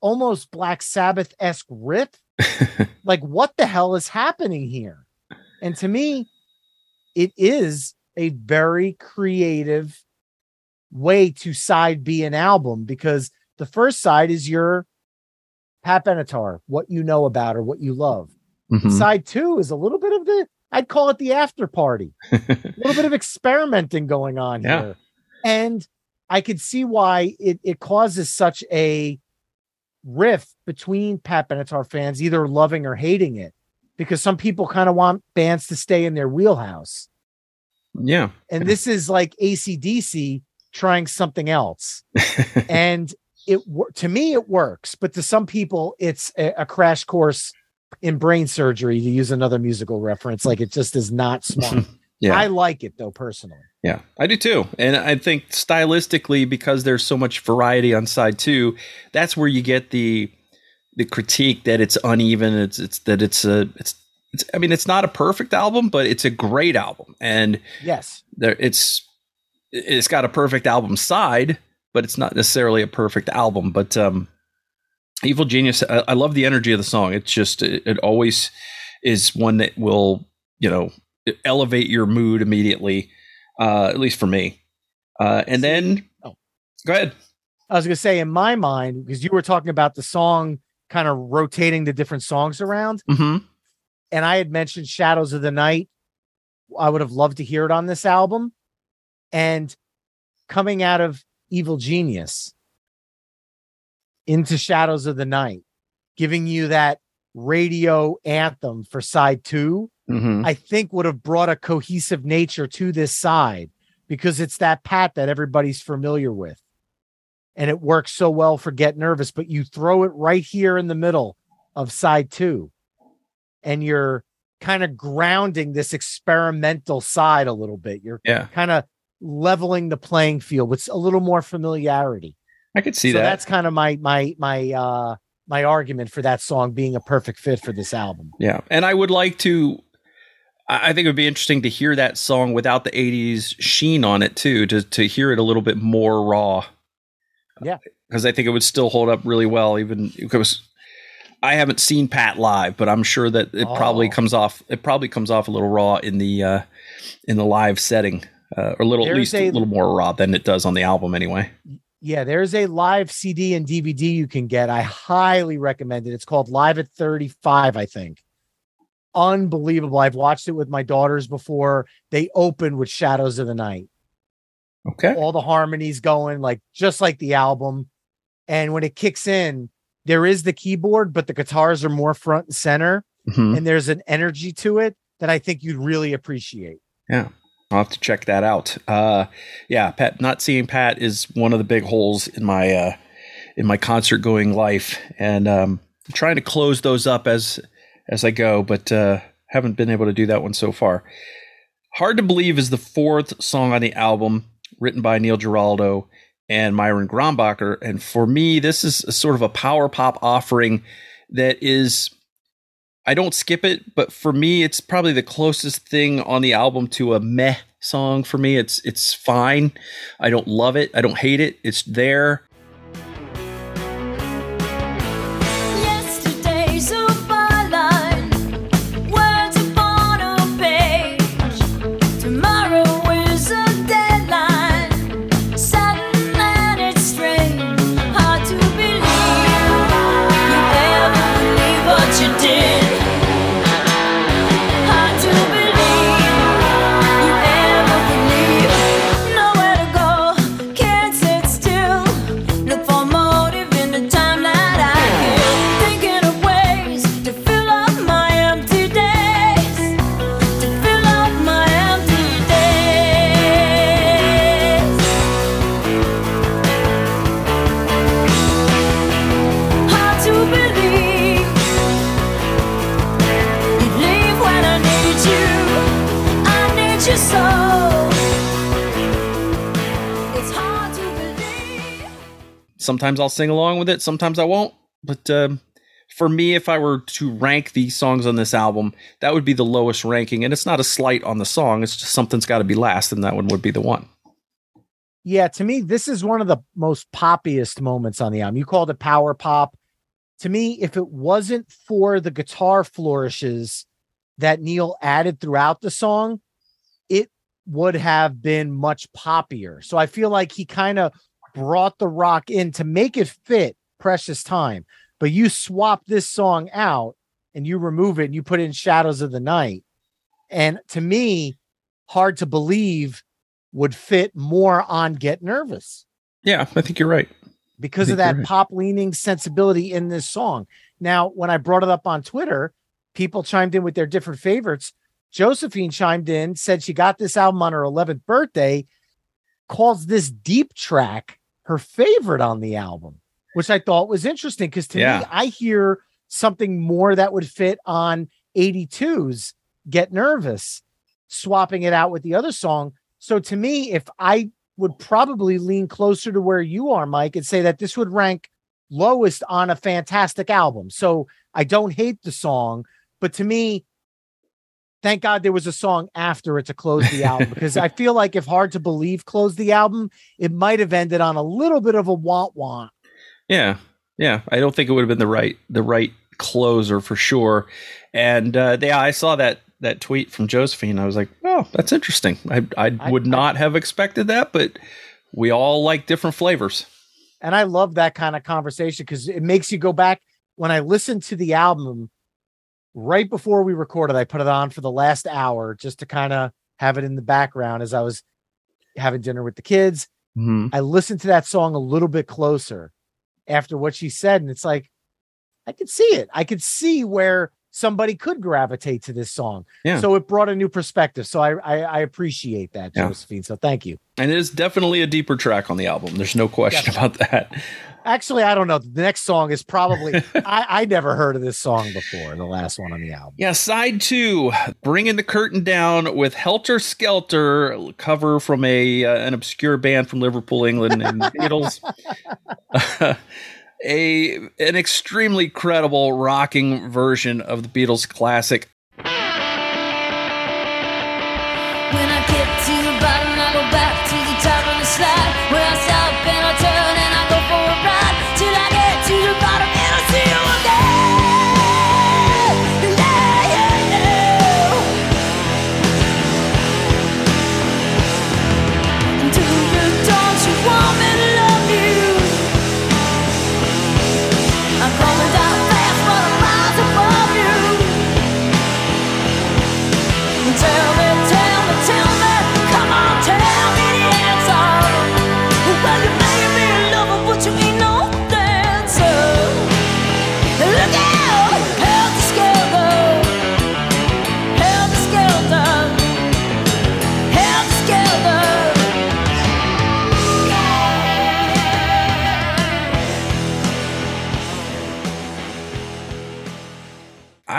almost Black Sabbath esque riff. like, what the hell is happening here? And to me, it is a very creative way to side B an album because the first side is your Pat Benatar, what you know about or what you love. Mhm. Side two is a little bit of the, I'd call it the after party, a little bit of experimenting going on Yeah. here. And I could see why it, it causes such a rift between Pat Benatar fans, either loving or hating it, because some people kind of want bands to stay in their wheelhouse. yeah. And this is like ACDC trying something else. and it to me it works, but to some people it's a, a crash course in brain surgery to use another musical reference. Like it just is not smart. Yeah. I like it though personally. Yeah, I do too. And I think stylistically, because there's so much variety on side two, that's where you get the the critique that it's uneven. It's it's that it's a it's it's. I mean, it's not a perfect album, but it's a great album, and Yes. there it's it's got a perfect album side, but it's not necessarily a perfect album. But um, Evil Genius, I, I love the energy of the song. It's just it, it always is one that will you know elevate your mood immediately. Uh, at least for me. Uh, and then Oh. go ahead. I was going to say, in my mind, because you were talking about the song kind of rotating the different songs around, Mm-hmm. and I had mentioned Shadows of the Night. I would have loved to hear it on this album. And coming out of Evil Genius into Shadows of the Night, giving you that radio anthem for side two, Mm-hmm. I think would have brought a cohesive nature to this side because it's that pat that everybody's familiar with. And it works so well for Get Nervous, but you throw it right here in the middle of side two, and you're kind of grounding this experimental side a little bit. You're Yeah, kind of leveling the playing field with a little more familiarity. I could see so that. that's kind of my my my uh my argument for that song being a perfect fit for this album. Yeah, and I would like to. I think it would be interesting to hear that song without the '80s sheen on it too, to to hear it a little bit more raw. Yeah. because I think it would still hold up really well. Even because I haven't seen Pat live, but I'm sure that it probably Oh. comes off. It probably comes off a little raw in the uh, in the live setting, uh, or a little at least a, a- little more raw than it does on the album anyway. Yeah, there's a live CD and DVD you can get. I highly recommend it. It's called Live at 35, I think. Unbelievable. I've watched it with my daughters before. They open with Shadows of the Night. Okay. All the harmonies going like just like the album. And when it kicks in, there is the keyboard, but the guitars are more front and center Mhm. and there's an energy to it that I think you'd really appreciate. Yeah. I'll have to check that out. Uh, yeah, Pat. Not seeing Pat is one of the big holes in my uh, in my concert going life, and um, I'm trying to close those up as as I go, but uh, haven't been able to do that one so far. Hard to believe is the fourth song on the album, written by Neil Giraldo and Myron Grombacher, and for me, this is a sort of a power pop offering that is I don't skip it, but for me, it's probably the closest thing on the album to a meh song. For me, it's it's fine. I don't love it. I don't hate it. It's there. Sometimes I'll sing along with it, sometimes I won't. But um, for me, if I were to rank these songs on this album, that would be the lowest ranking. And it's not a slight on the song, it's just something's got to be last, and that one would be the one. Yeah, to me, this is one of the most poppiest moments on the album. You called it power pop. To me, if it wasn't for the guitar flourishes that Neil added throughout the song, it would have been much poppier. So I feel like he kind of brought the rock in to make it fit Precious Time. But you swap this song out and you remove it and you put in Shadows of the Night. And to me, hard to believe would fit more on Get Nervous. Yeah, I think you're right. Because of that right. pop leaning sensibility in this song. Now, when I brought it up on Twitter, people chimed in with their different favorites. Josephine chimed in, said she got this album on her 11th birthday, calls this deep track her favorite on the album, which I thought was interesting because to yeah. me, I hear something more that would fit on 82's Get Nervous, swapping it out with the other song. So to me, if I would probably lean closer to where you are, Mike, and say that this would rank lowest on a fantastic album. So I don't hate the song, but to me, thank God there was a song after it to close the album because I feel like if Hard to Believe closed the album, it might have ended on a little bit of a want want. Yeah. Yeah. I don't think it would have been the right the right closer for sure. And uh yeah, I saw that that tweet from Josephine. I was like, oh, that's interesting. I I, I would not have expected that, but we all like different flavors. And I love that kind of conversation because it makes you go back. When I listen to the album, right before we recorded, I put it on for the last hour just to kind of have it in the background as I was having dinner with the kids. Mm-hmm. I listened to that song a little bit closer after what she said, and it's like I could see it. I could see where somebody could gravitate to this song. Yeah. So it brought a new perspective. So I I, I appreciate that, yeah. Josephine. So thank you. And it is definitely a deeper track on the album. There's no question definitely. about that. Actually, I don't know. The next song is probably I, I never heard of this song before. The last one on the album. Yeah, side two, bringing the curtain down with Helter Skelter cover from a uh, an obscure band from Liverpool, England, and Beatles. a an extremely credible rocking version of the Beatles classic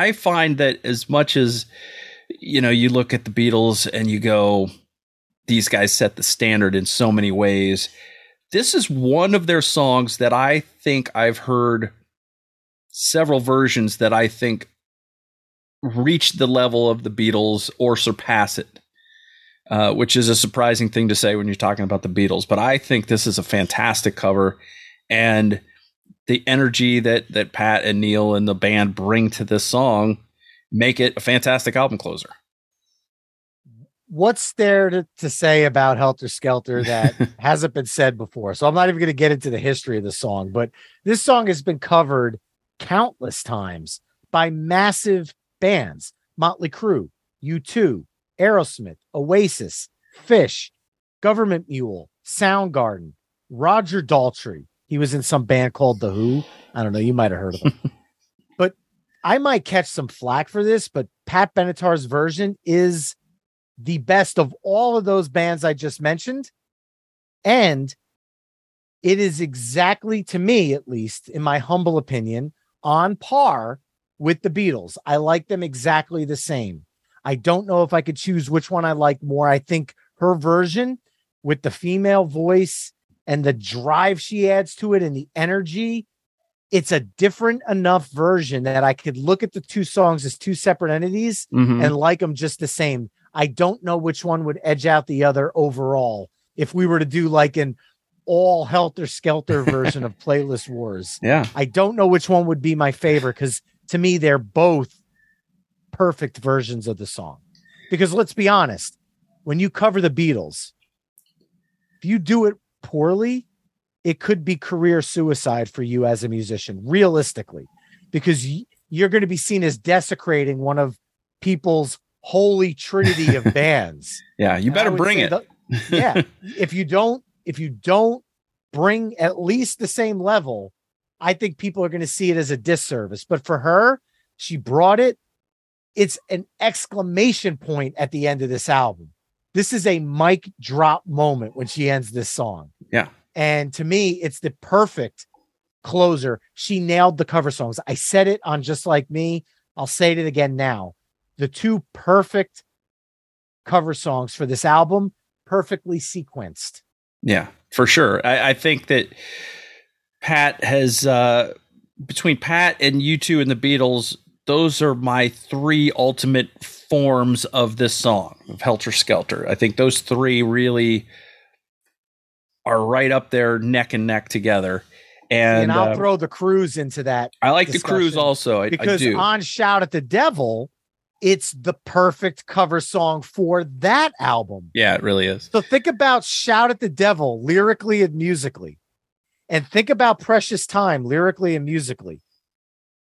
I find that as much as you know, you look at the Beatles and you go, these guys set the standard in so many ways. This is one of their songs that I think I've heard several versions that I think reach the level of the Beatles or surpass it. Uh, which is a surprising thing to say when you're talking about the Beatles, but I think this is a fantastic cover, and the energy that that Pat and Neil and the band bring to this song make it a fantastic album closer. What's there to, to say about Helter Skelter that hasn't been said before? So I'm not even going to get into the history of the song, but this song has been covered countless times by massive bands Motley Crue, U2, Aerosmith, Oasis, Phish, Government Mule, Soundgarden, Roger Daltrey, he was in some band called The Who. I don't know. You might have heard of him. but I might catch some flack for this, but Pat Benatar's version is the best of all of those bands I just mentioned. And it is exactly, to me at least, in my humble opinion, on par with the Beatles. I like them exactly the same. I don't know if I could choose which one I like more. I think her version with the female voice and the drive she adds to it and the energy, it's a different enough version that I could look at the two songs as two separate entities Mhm. and like them just the same. I don't know which one would edge out the other overall if we were to do like an all helter skelter version of Playlist Wars. yeah. I don't know which one would be my favorite because to me, they're both perfect versions of the song. Because let's be honest, when you cover the Beatles, if you do it poorly, it could be career suicide for you as a musician, realistically, because you're going to be seen as desecrating one of people's holy trinity of bands. Yeah. You better bring it. the- yeah. If you don't, if you don't bring at least the same level, I think people are going to see it as a disservice. But for her, she brought it. It's an exclamation point at the end of this album. This is a mic drop moment when she ends this song. Yeah. And to me, it's the perfect closer. She nailed the cover songs. I said it on Just Like Me. I'll say it again now. The two perfect cover songs for this album, perfectly sequenced. Yeah, for sure. I, I think that Pat has uh between Pat and U2 and the Beatles, those are my three ultimate forms of this song of Helter Skelter. I think those three really are right up there neck and neck together. And, And, I'll uh, throw the Crue's into that I like the Crue's also. I, I because do. on Shout at the Devil, it's the perfect cover song for that album. yeah, it really is. So think about Shout at the Devil lyrically and musically, and think about Precious Time lyrically and musically.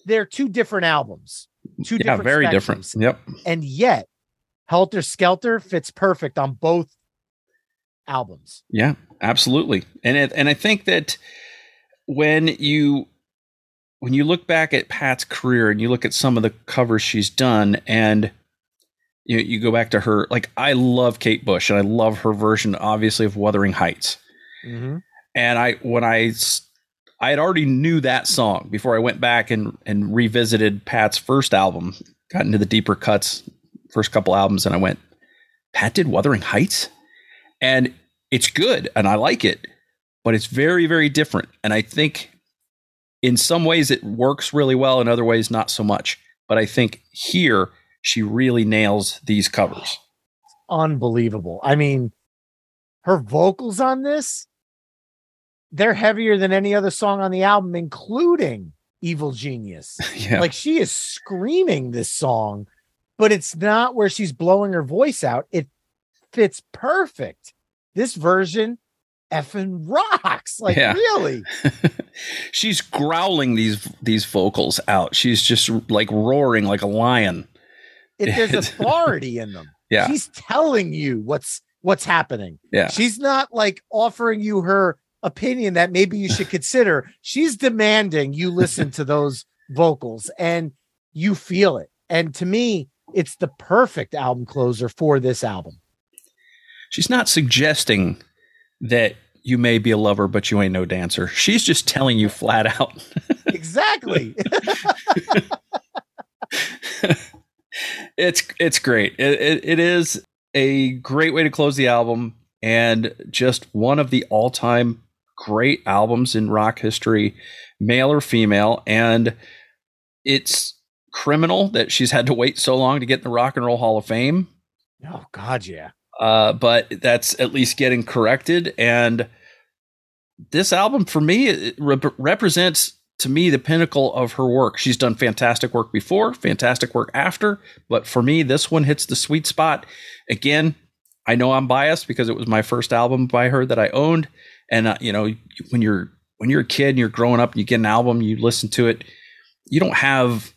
They're two different albums, two Yeah, different very spectrums. different. Yep. and yet Helter Skelter fits perfect on both albums. Yeah, absolutely. And it, and I think that when you when you look back at Pat's career and you look at some of the covers she's done and you you go back to her like I love Kate Bush and I love her version obviously of Wuthering Heights. Mm-hmm. And I when I I had already knew that song before I went back and and revisited Pat's first album, got into the deeper cuts, first couple albums, and I went, Pat did Wuthering Heights, and it's good and I like it, but it's very very different, and I think in some ways it works really well, in other ways not so much. But I think here she really nails these covers. Unbelievable. I mean, her vocals on this, they're heavier than any other song on the album, including Evil Genius. yeah, Like she is screaming this song, but it's not where she's blowing her voice out. It fits perfect. This version effing rocks. Like, Yeah. really? she's growling these these vocals out. She's just like roaring like a lion. It, there's authority in them. Yeah. She's telling you what's what's happening. Yeah. She's not like offering you her opinion that maybe you should consider. She's demanding you listen to those vocals and you feel it. And to me, it's the perfect album closer for this album. She's not suggesting that you may be a lover, but you ain't no dancer. She's just telling you flat out. Exactly. it's it's great. It, it, it is a great way to close the album, and just one of the all time great albums in rock history, male or female. And it's criminal that she's had to wait so long to get in the Rock and Roll Hall of Fame. oh God, yeah. uh, but that's at least getting corrected. And this album, for me, it rep- represents to me the pinnacle of her work. She's done fantastic work before, fantastic work after, but for me, this one hits the sweet spot. Again, I know I'm biased because it was my first album by her that I owned, and uh, you know, when you're when you're a kid and you're growing up and you get an album, you listen to it, you don't have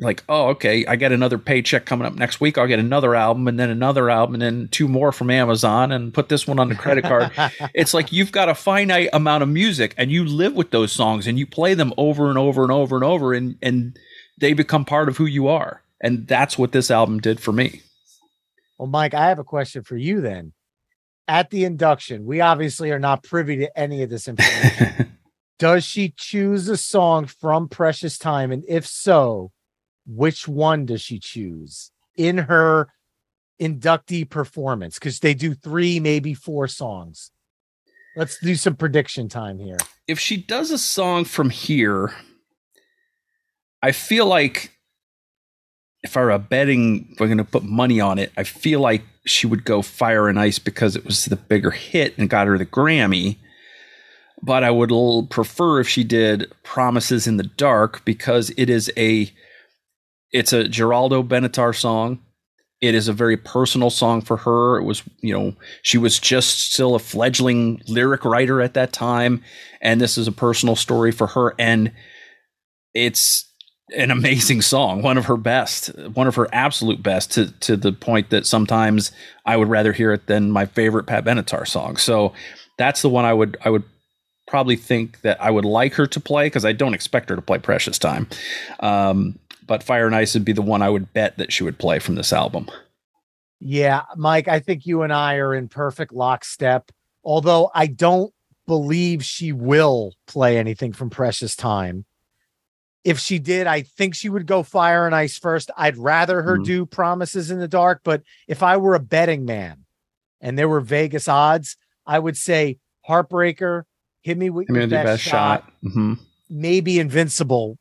like, oh, okay, I get another paycheck coming up next week. I'll get another album and then another album and then two more from Amazon and put this one on the credit card. it's like you've got a finite amount of music and you live with those songs and you play them over and over and over and over and and they become part of who you are. And that's what this album did for me. Well, Mike, I have a question for you then. At the induction, we obviously are not privy to any of this information. Does she choose a song from Precious Time? And if so, which one does she choose in her inductee performance? Because they do three, maybe four songs. Let's do some prediction time here. If she does a song from here, I feel like if I were a betting, we're going to put money on it, I feel like she would go Fire and Ice because it was the bigger hit and got her the Grammy. But I would prefer if she did Promises in the Dark because it is a it's a Giraldo Benatar song. It is a very personal song for her. It was, you know, she was just still a fledgling lyric writer at that time, and this is a personal story for her. And it's an amazing song, one of her best, one of her absolute best, to to the point that sometimes I would rather hear it than my favorite Pat Benatar song. So that's the one I would I would probably think that I would like her to play because I don't expect her to play Precious Time. Um, but Fire and Ice would be the one I would bet that she would play from this album. Yeah, Mike, I think you and I are in perfect lockstep. Although I don't believe she will play anything from Precious Time. If she did, I think she would go Fire and Ice first. I'd rather her Mhm. do Promises in the Dark, but if I were a betting man and there were Vegas odds, I would say Heartbreaker, Hit Me with Your the Best, best shot, shot. hmm maybe Invincible,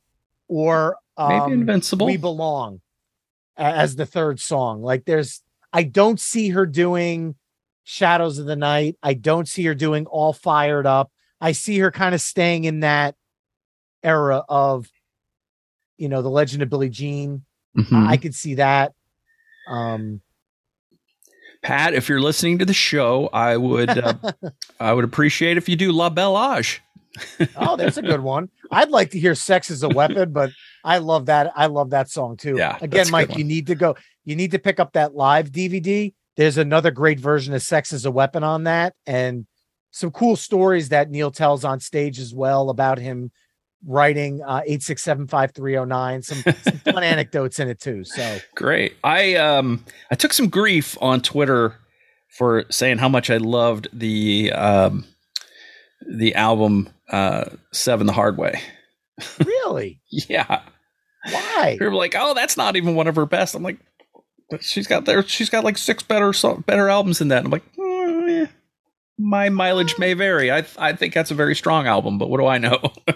or um, Maybe Invincible. We Belong as the third song. Like there's, I don't see her doing Shadows of the Night. I don't see her doing All Fired Up. I see her kind of staying in that era of, you know, the Legend of Billie Jean. Mhm. I could see that. Um, Pat, if you're listening to the show, I would uh, I would appreciate if you do Le Bel Age. oh, that's a good one. I'd like to hear "Sex as a Weapon," but I love that. I love that song too. Yeah, Again, Mike, you need to go. You need to pick up that live DVD. There's another great version of "Sex as a Weapon" on that, and some cool stories that Neil tells on stage as well about him writing uh, eight six seven five three zero nine. Some, some fun anecdotes in it too. So Great. I um I took some grief on Twitter for saying how much I loved the um the album uh Seven the Hard Way. really, Yeah. why? People were like, "Oh, that's not even one of her best." I'm like, "But she's got there she's got like six better so- better albums than that." I'm like, "Mm, eh, my mileage may vary. I I think that's a very strong album, but what do I know?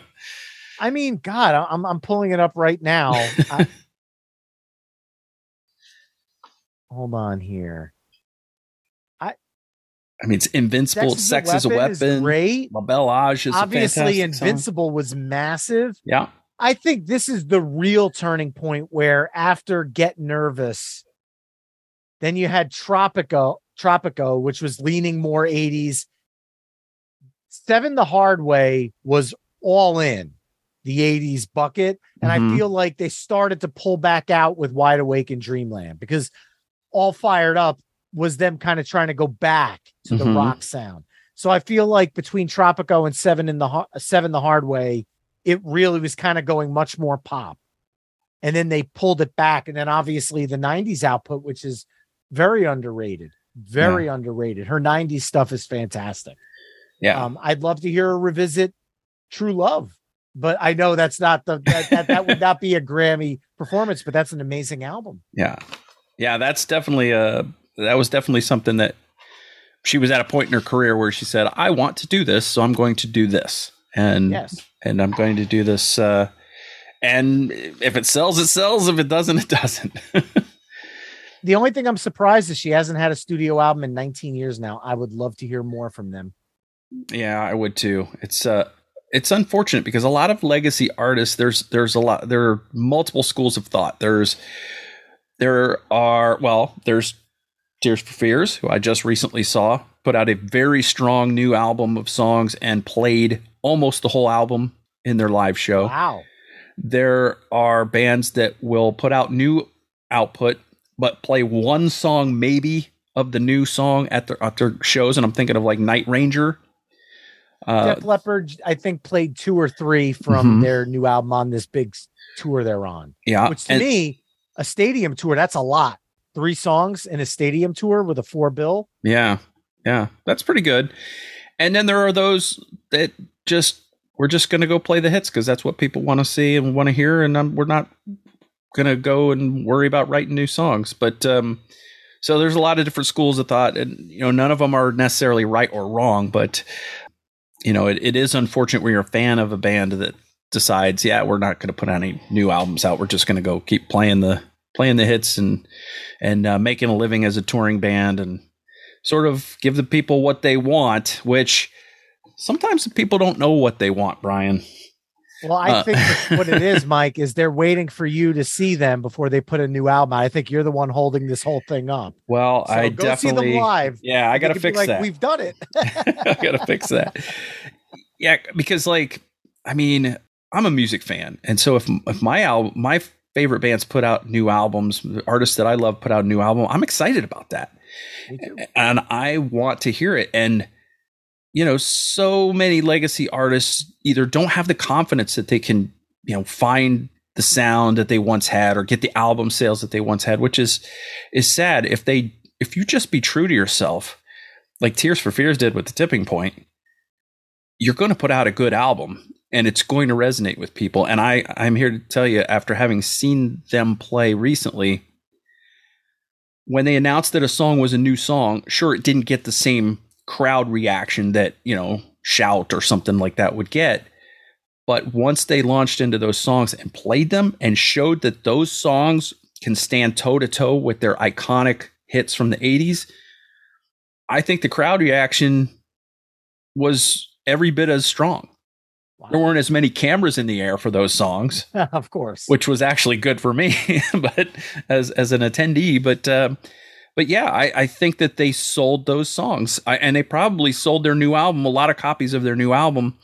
I mean, God, I- I'm I'm pulling it up right now. I- hold on here. I mean, it's Invincible, Sex, is a Weapon. great. Le Bel Age is a Obviously, fantastic song. Invincible was massive. Yeah. I think this is the real turning point where after Get Nervous, then you had Tropico, Tropico, which was leaning more 80s. Seven the Hard Way was all in the 80s bucket. And Mhm. I feel like they started to pull back out with Wide Awake in Dreamland because All Fired Up was them kind of trying to go back to the Mhm. rock sound. So I feel like between Tropico and Seven in the Seven the Hard Way, it really was kind of going much more pop. And then they pulled it back. And then obviously the 90s output, which is very underrated, very underrated. Her 90s stuff is fantastic. Yeah. Um, I'd love to hear her revisit True Love, but I know that's not the that, that, that would not be a Grammy performance, but that's an amazing album. Yeah. Yeah, that's definitely a that was definitely something that she was at a point in her career where she said, "I want to do this, so I'm going to do this." And Yes. and I'm going to do this uh and if it sells it sells, if it doesn't it doesn't. The only thing I'm surprised is she hasn't had a studio album in 19 years now. I would love to hear more from them. yeah, I would too. It's uh it's unfortunate because a lot of legacy artists there's there's a lot there are multiple schools of thought. There's there are well, there's Tears for Fears, who I just recently saw, put out a very strong new album of songs and played almost the whole album in their live show. Wow. There are bands that will put out new output, but play one song maybe of the new song at their, at their shows. And I'm thinking of like Night Ranger. Uh, Def Leppard, I think, played two or three from Mhm. their new album on this big tour they're on. yeah. Which to and- me, a stadium tour, that's a lot. Three songs in a stadium tour with a four bill. Yeah. Yeah. That's pretty good. And then there are those that just, we're just going to go play the hits because that's what people want to see and want to hear. And um, we're not going to go and worry about writing new songs. But, um, so there's a lot of different schools of thought and, you know, none of them are necessarily right or wrong, but you know, it, it is unfortunate when you're a fan of a band that decides, yeah, we're not going to put any new albums out. We're just going to go keep playing the playing the hits and and uh, making a living as a touring band and sort of give the people what they want, which sometimes people don't know what they want, Brian. Well, I uh, think what it is, Mike, is they're waiting for you to see them before they put a new album. I think you're the one holding this whole thing up. Well, so I go definitely see them live. Yeah, I got to fix like, that. We've done it. I got to fix that. Yeah, because like, I mean, I'm a music fan, and so if if my album, my favorite bands put out new albums, artists that I love put out a new album, I'm excited about that, and I want to hear it. And you know, so many legacy artists either don't have the confidence that they can, you know, find the sound that they once had or get the album sales that they once had, which is is sad. If they if you just be true to yourself, like Tears for Fears did with the tipping point, you're going to put out a good album and it's going to resonate with people. And I I'm here to tell you after having seen them play recently, when they announced that a song was a new song, sure it didn't get the same crowd reaction that, you know, shout or something like that would get. But once they launched into those songs and played them and showed that those songs can stand toe to toe with their iconic hits from the 80s, I think the crowd reaction was every bit as strong. Wow. There weren't as many cameras in the air for those songs, of course, which was actually good for me, but as as an attendee. But uh, but yeah, I, I think that they sold those songs, I, and they probably sold their new album, a lot of copies of their new album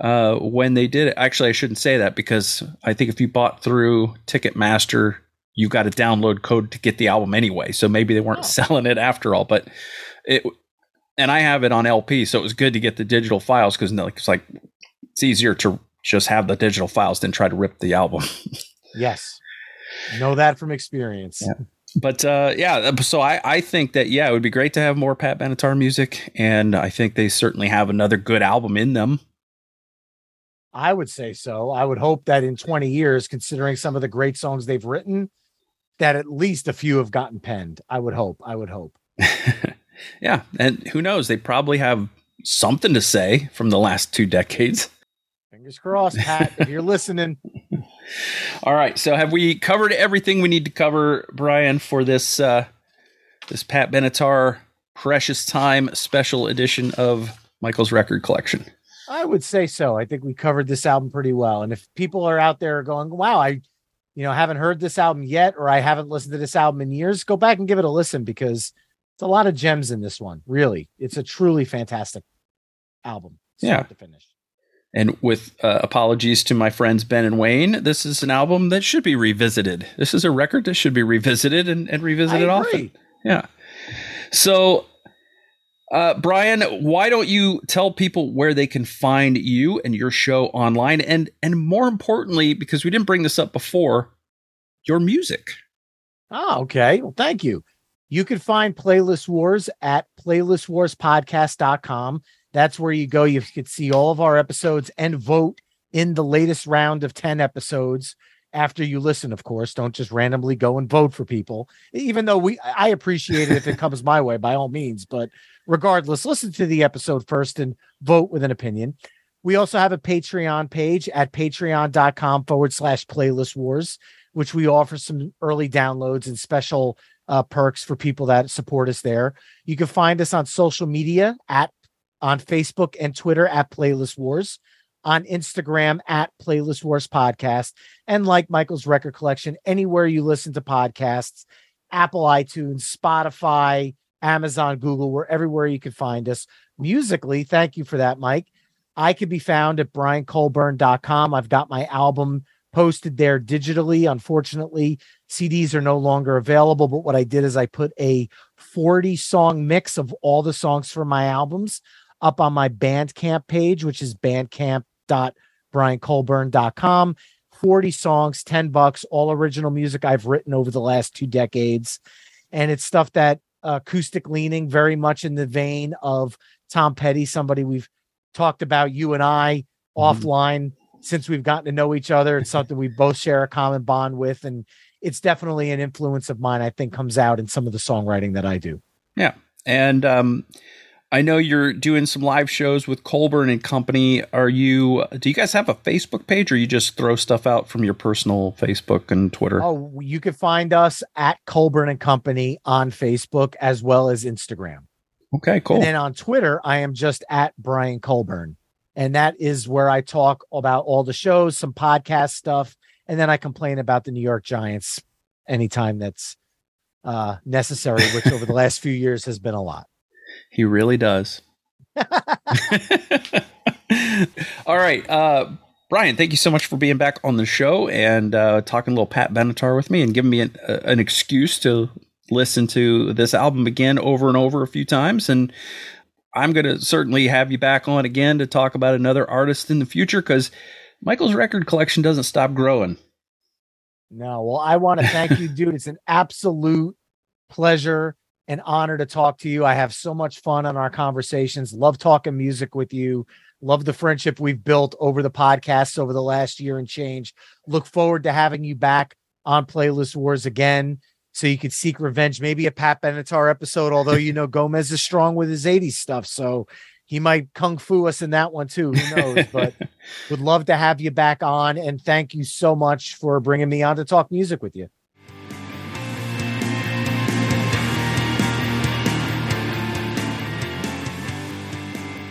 uh, when they did it. Actually, I shouldn't say that because I think if you bought through Ticketmaster, you got a download code to get the album anyway. So maybe they weren't oh. selling it after all. But it, and I have it on LP, so it was good to get the digital files because it's like it's easier to just have the digital files than try to rip the album. yes, know that from experience. Yeah but uh, yeah, so I, I think that yeah, it would be great to have more Pat Benatar music, and I think they certainly have another good album in them. I would say so. I would hope that in 20 years, considering some of the great songs they've written, that at least a few have gotten penned. I would hope. I would hope. yeah, and who knows? They probably have something to say from the last two decades. Fingers crossed, Pat. if you're listening. All right. So have we covered everything we need to cover, Brian, for this uh, this Pat Benatar Precious Time special edition of Michael's record collection? I would say so. I think we covered this album pretty well. And if people are out there going, "Wow, I you know, haven't heard this album yet or I haven't listened to this album in years," go back and give it a listen because it's a lot of gems in this one. Really. It's a truly fantastic album. yeah. to finish. And with uh, apologies to my friends Ben and Wayne, this is an album that should be revisited. This is a record that should be revisited and, and revisited often. Yeah. So, uh, Brian, why don't you tell people where they can find you and your show online, and and more importantly, because we didn't bring this up before, your music. Oh, okay. Well, thank you. You can find Playlist Wars at playlistwarspodcast.com. That's where you go. You can see all of our episodes and vote in the latest round of 10 episodes after you listen, of course. Don't just randomly go and vote for people. Even though we I appreciate it if it comes my way by all means, but regardless, listen to the episode first and vote with an opinion. We also have a Patreon page at patreon.com forward slash playlist wars, which we offer some early downloads and special uh, perks for people that support us there. You can find us on social media at on Facebook and Twitter at Playlist Wars, on Instagram at Playlist Wars Podcast, and like Michael's record collection, anywhere you listen to podcasts, Apple, iTunes, Spotify, Amazon, Google, where everywhere you can find us. Musically, thank you for that, Mike. I can be found at briancolburn.com. I've got my album posted there digitally. Unfortunately, CDs are no longer available, but what I did is I put a 40 song mix of all the songs from my albums up on my Bandcamp page, which is bandcamp.briancolburn.com. 40 songs, 10 bucks, all original music I've written over the last two decades. And it's stuff that uh, acoustic leaning, very much in the vein of Tom Petty, somebody we've talked about, you and I mm-hmm. offline since we've gotten to know each other. It's something we both share a common bond with. And it's definitely an influence of mine, I think, comes out in some of the songwriting that I do. Yeah. And um, I know you're doing some live shows with Colburn and Company. Are you? Do you guys have a Facebook page, or you just throw stuff out from your personal Facebook and Twitter? Oh, you can find us at Colburn and Company on Facebook as well as Instagram. Okay, cool. And then on Twitter, I am just at Brian Colburn, and that is where I talk about all the shows, some podcast stuff, and then I complain about the New York Giants anytime that's uh, necessary, which over the last few years has been a lot. He really does. All right. Uh, Brian, thank you so much for being back on the show and uh, talking a little Pat Benatar with me and giving me an, uh, an excuse to listen to this album again over and over a few times. And I'm going to certainly have you back on again to talk about another artist in the future because Michael's record collection doesn't stop growing. No, well, I want to thank you, dude. It's an absolute pleasure and honor to talk to you. I have so much fun on our conversations. Love talking music with you. Love the friendship we've built over the podcasts over the last year and change. Look forward to having you back on Playlist Wars again so you could seek revenge. Maybe a Pat Benatar episode, although you know Gomez is strong with his 80s stuff. So he might kung fu us in that one too. Who knows? but would love to have you back on. And thank you so much for bringing me on to talk music with you.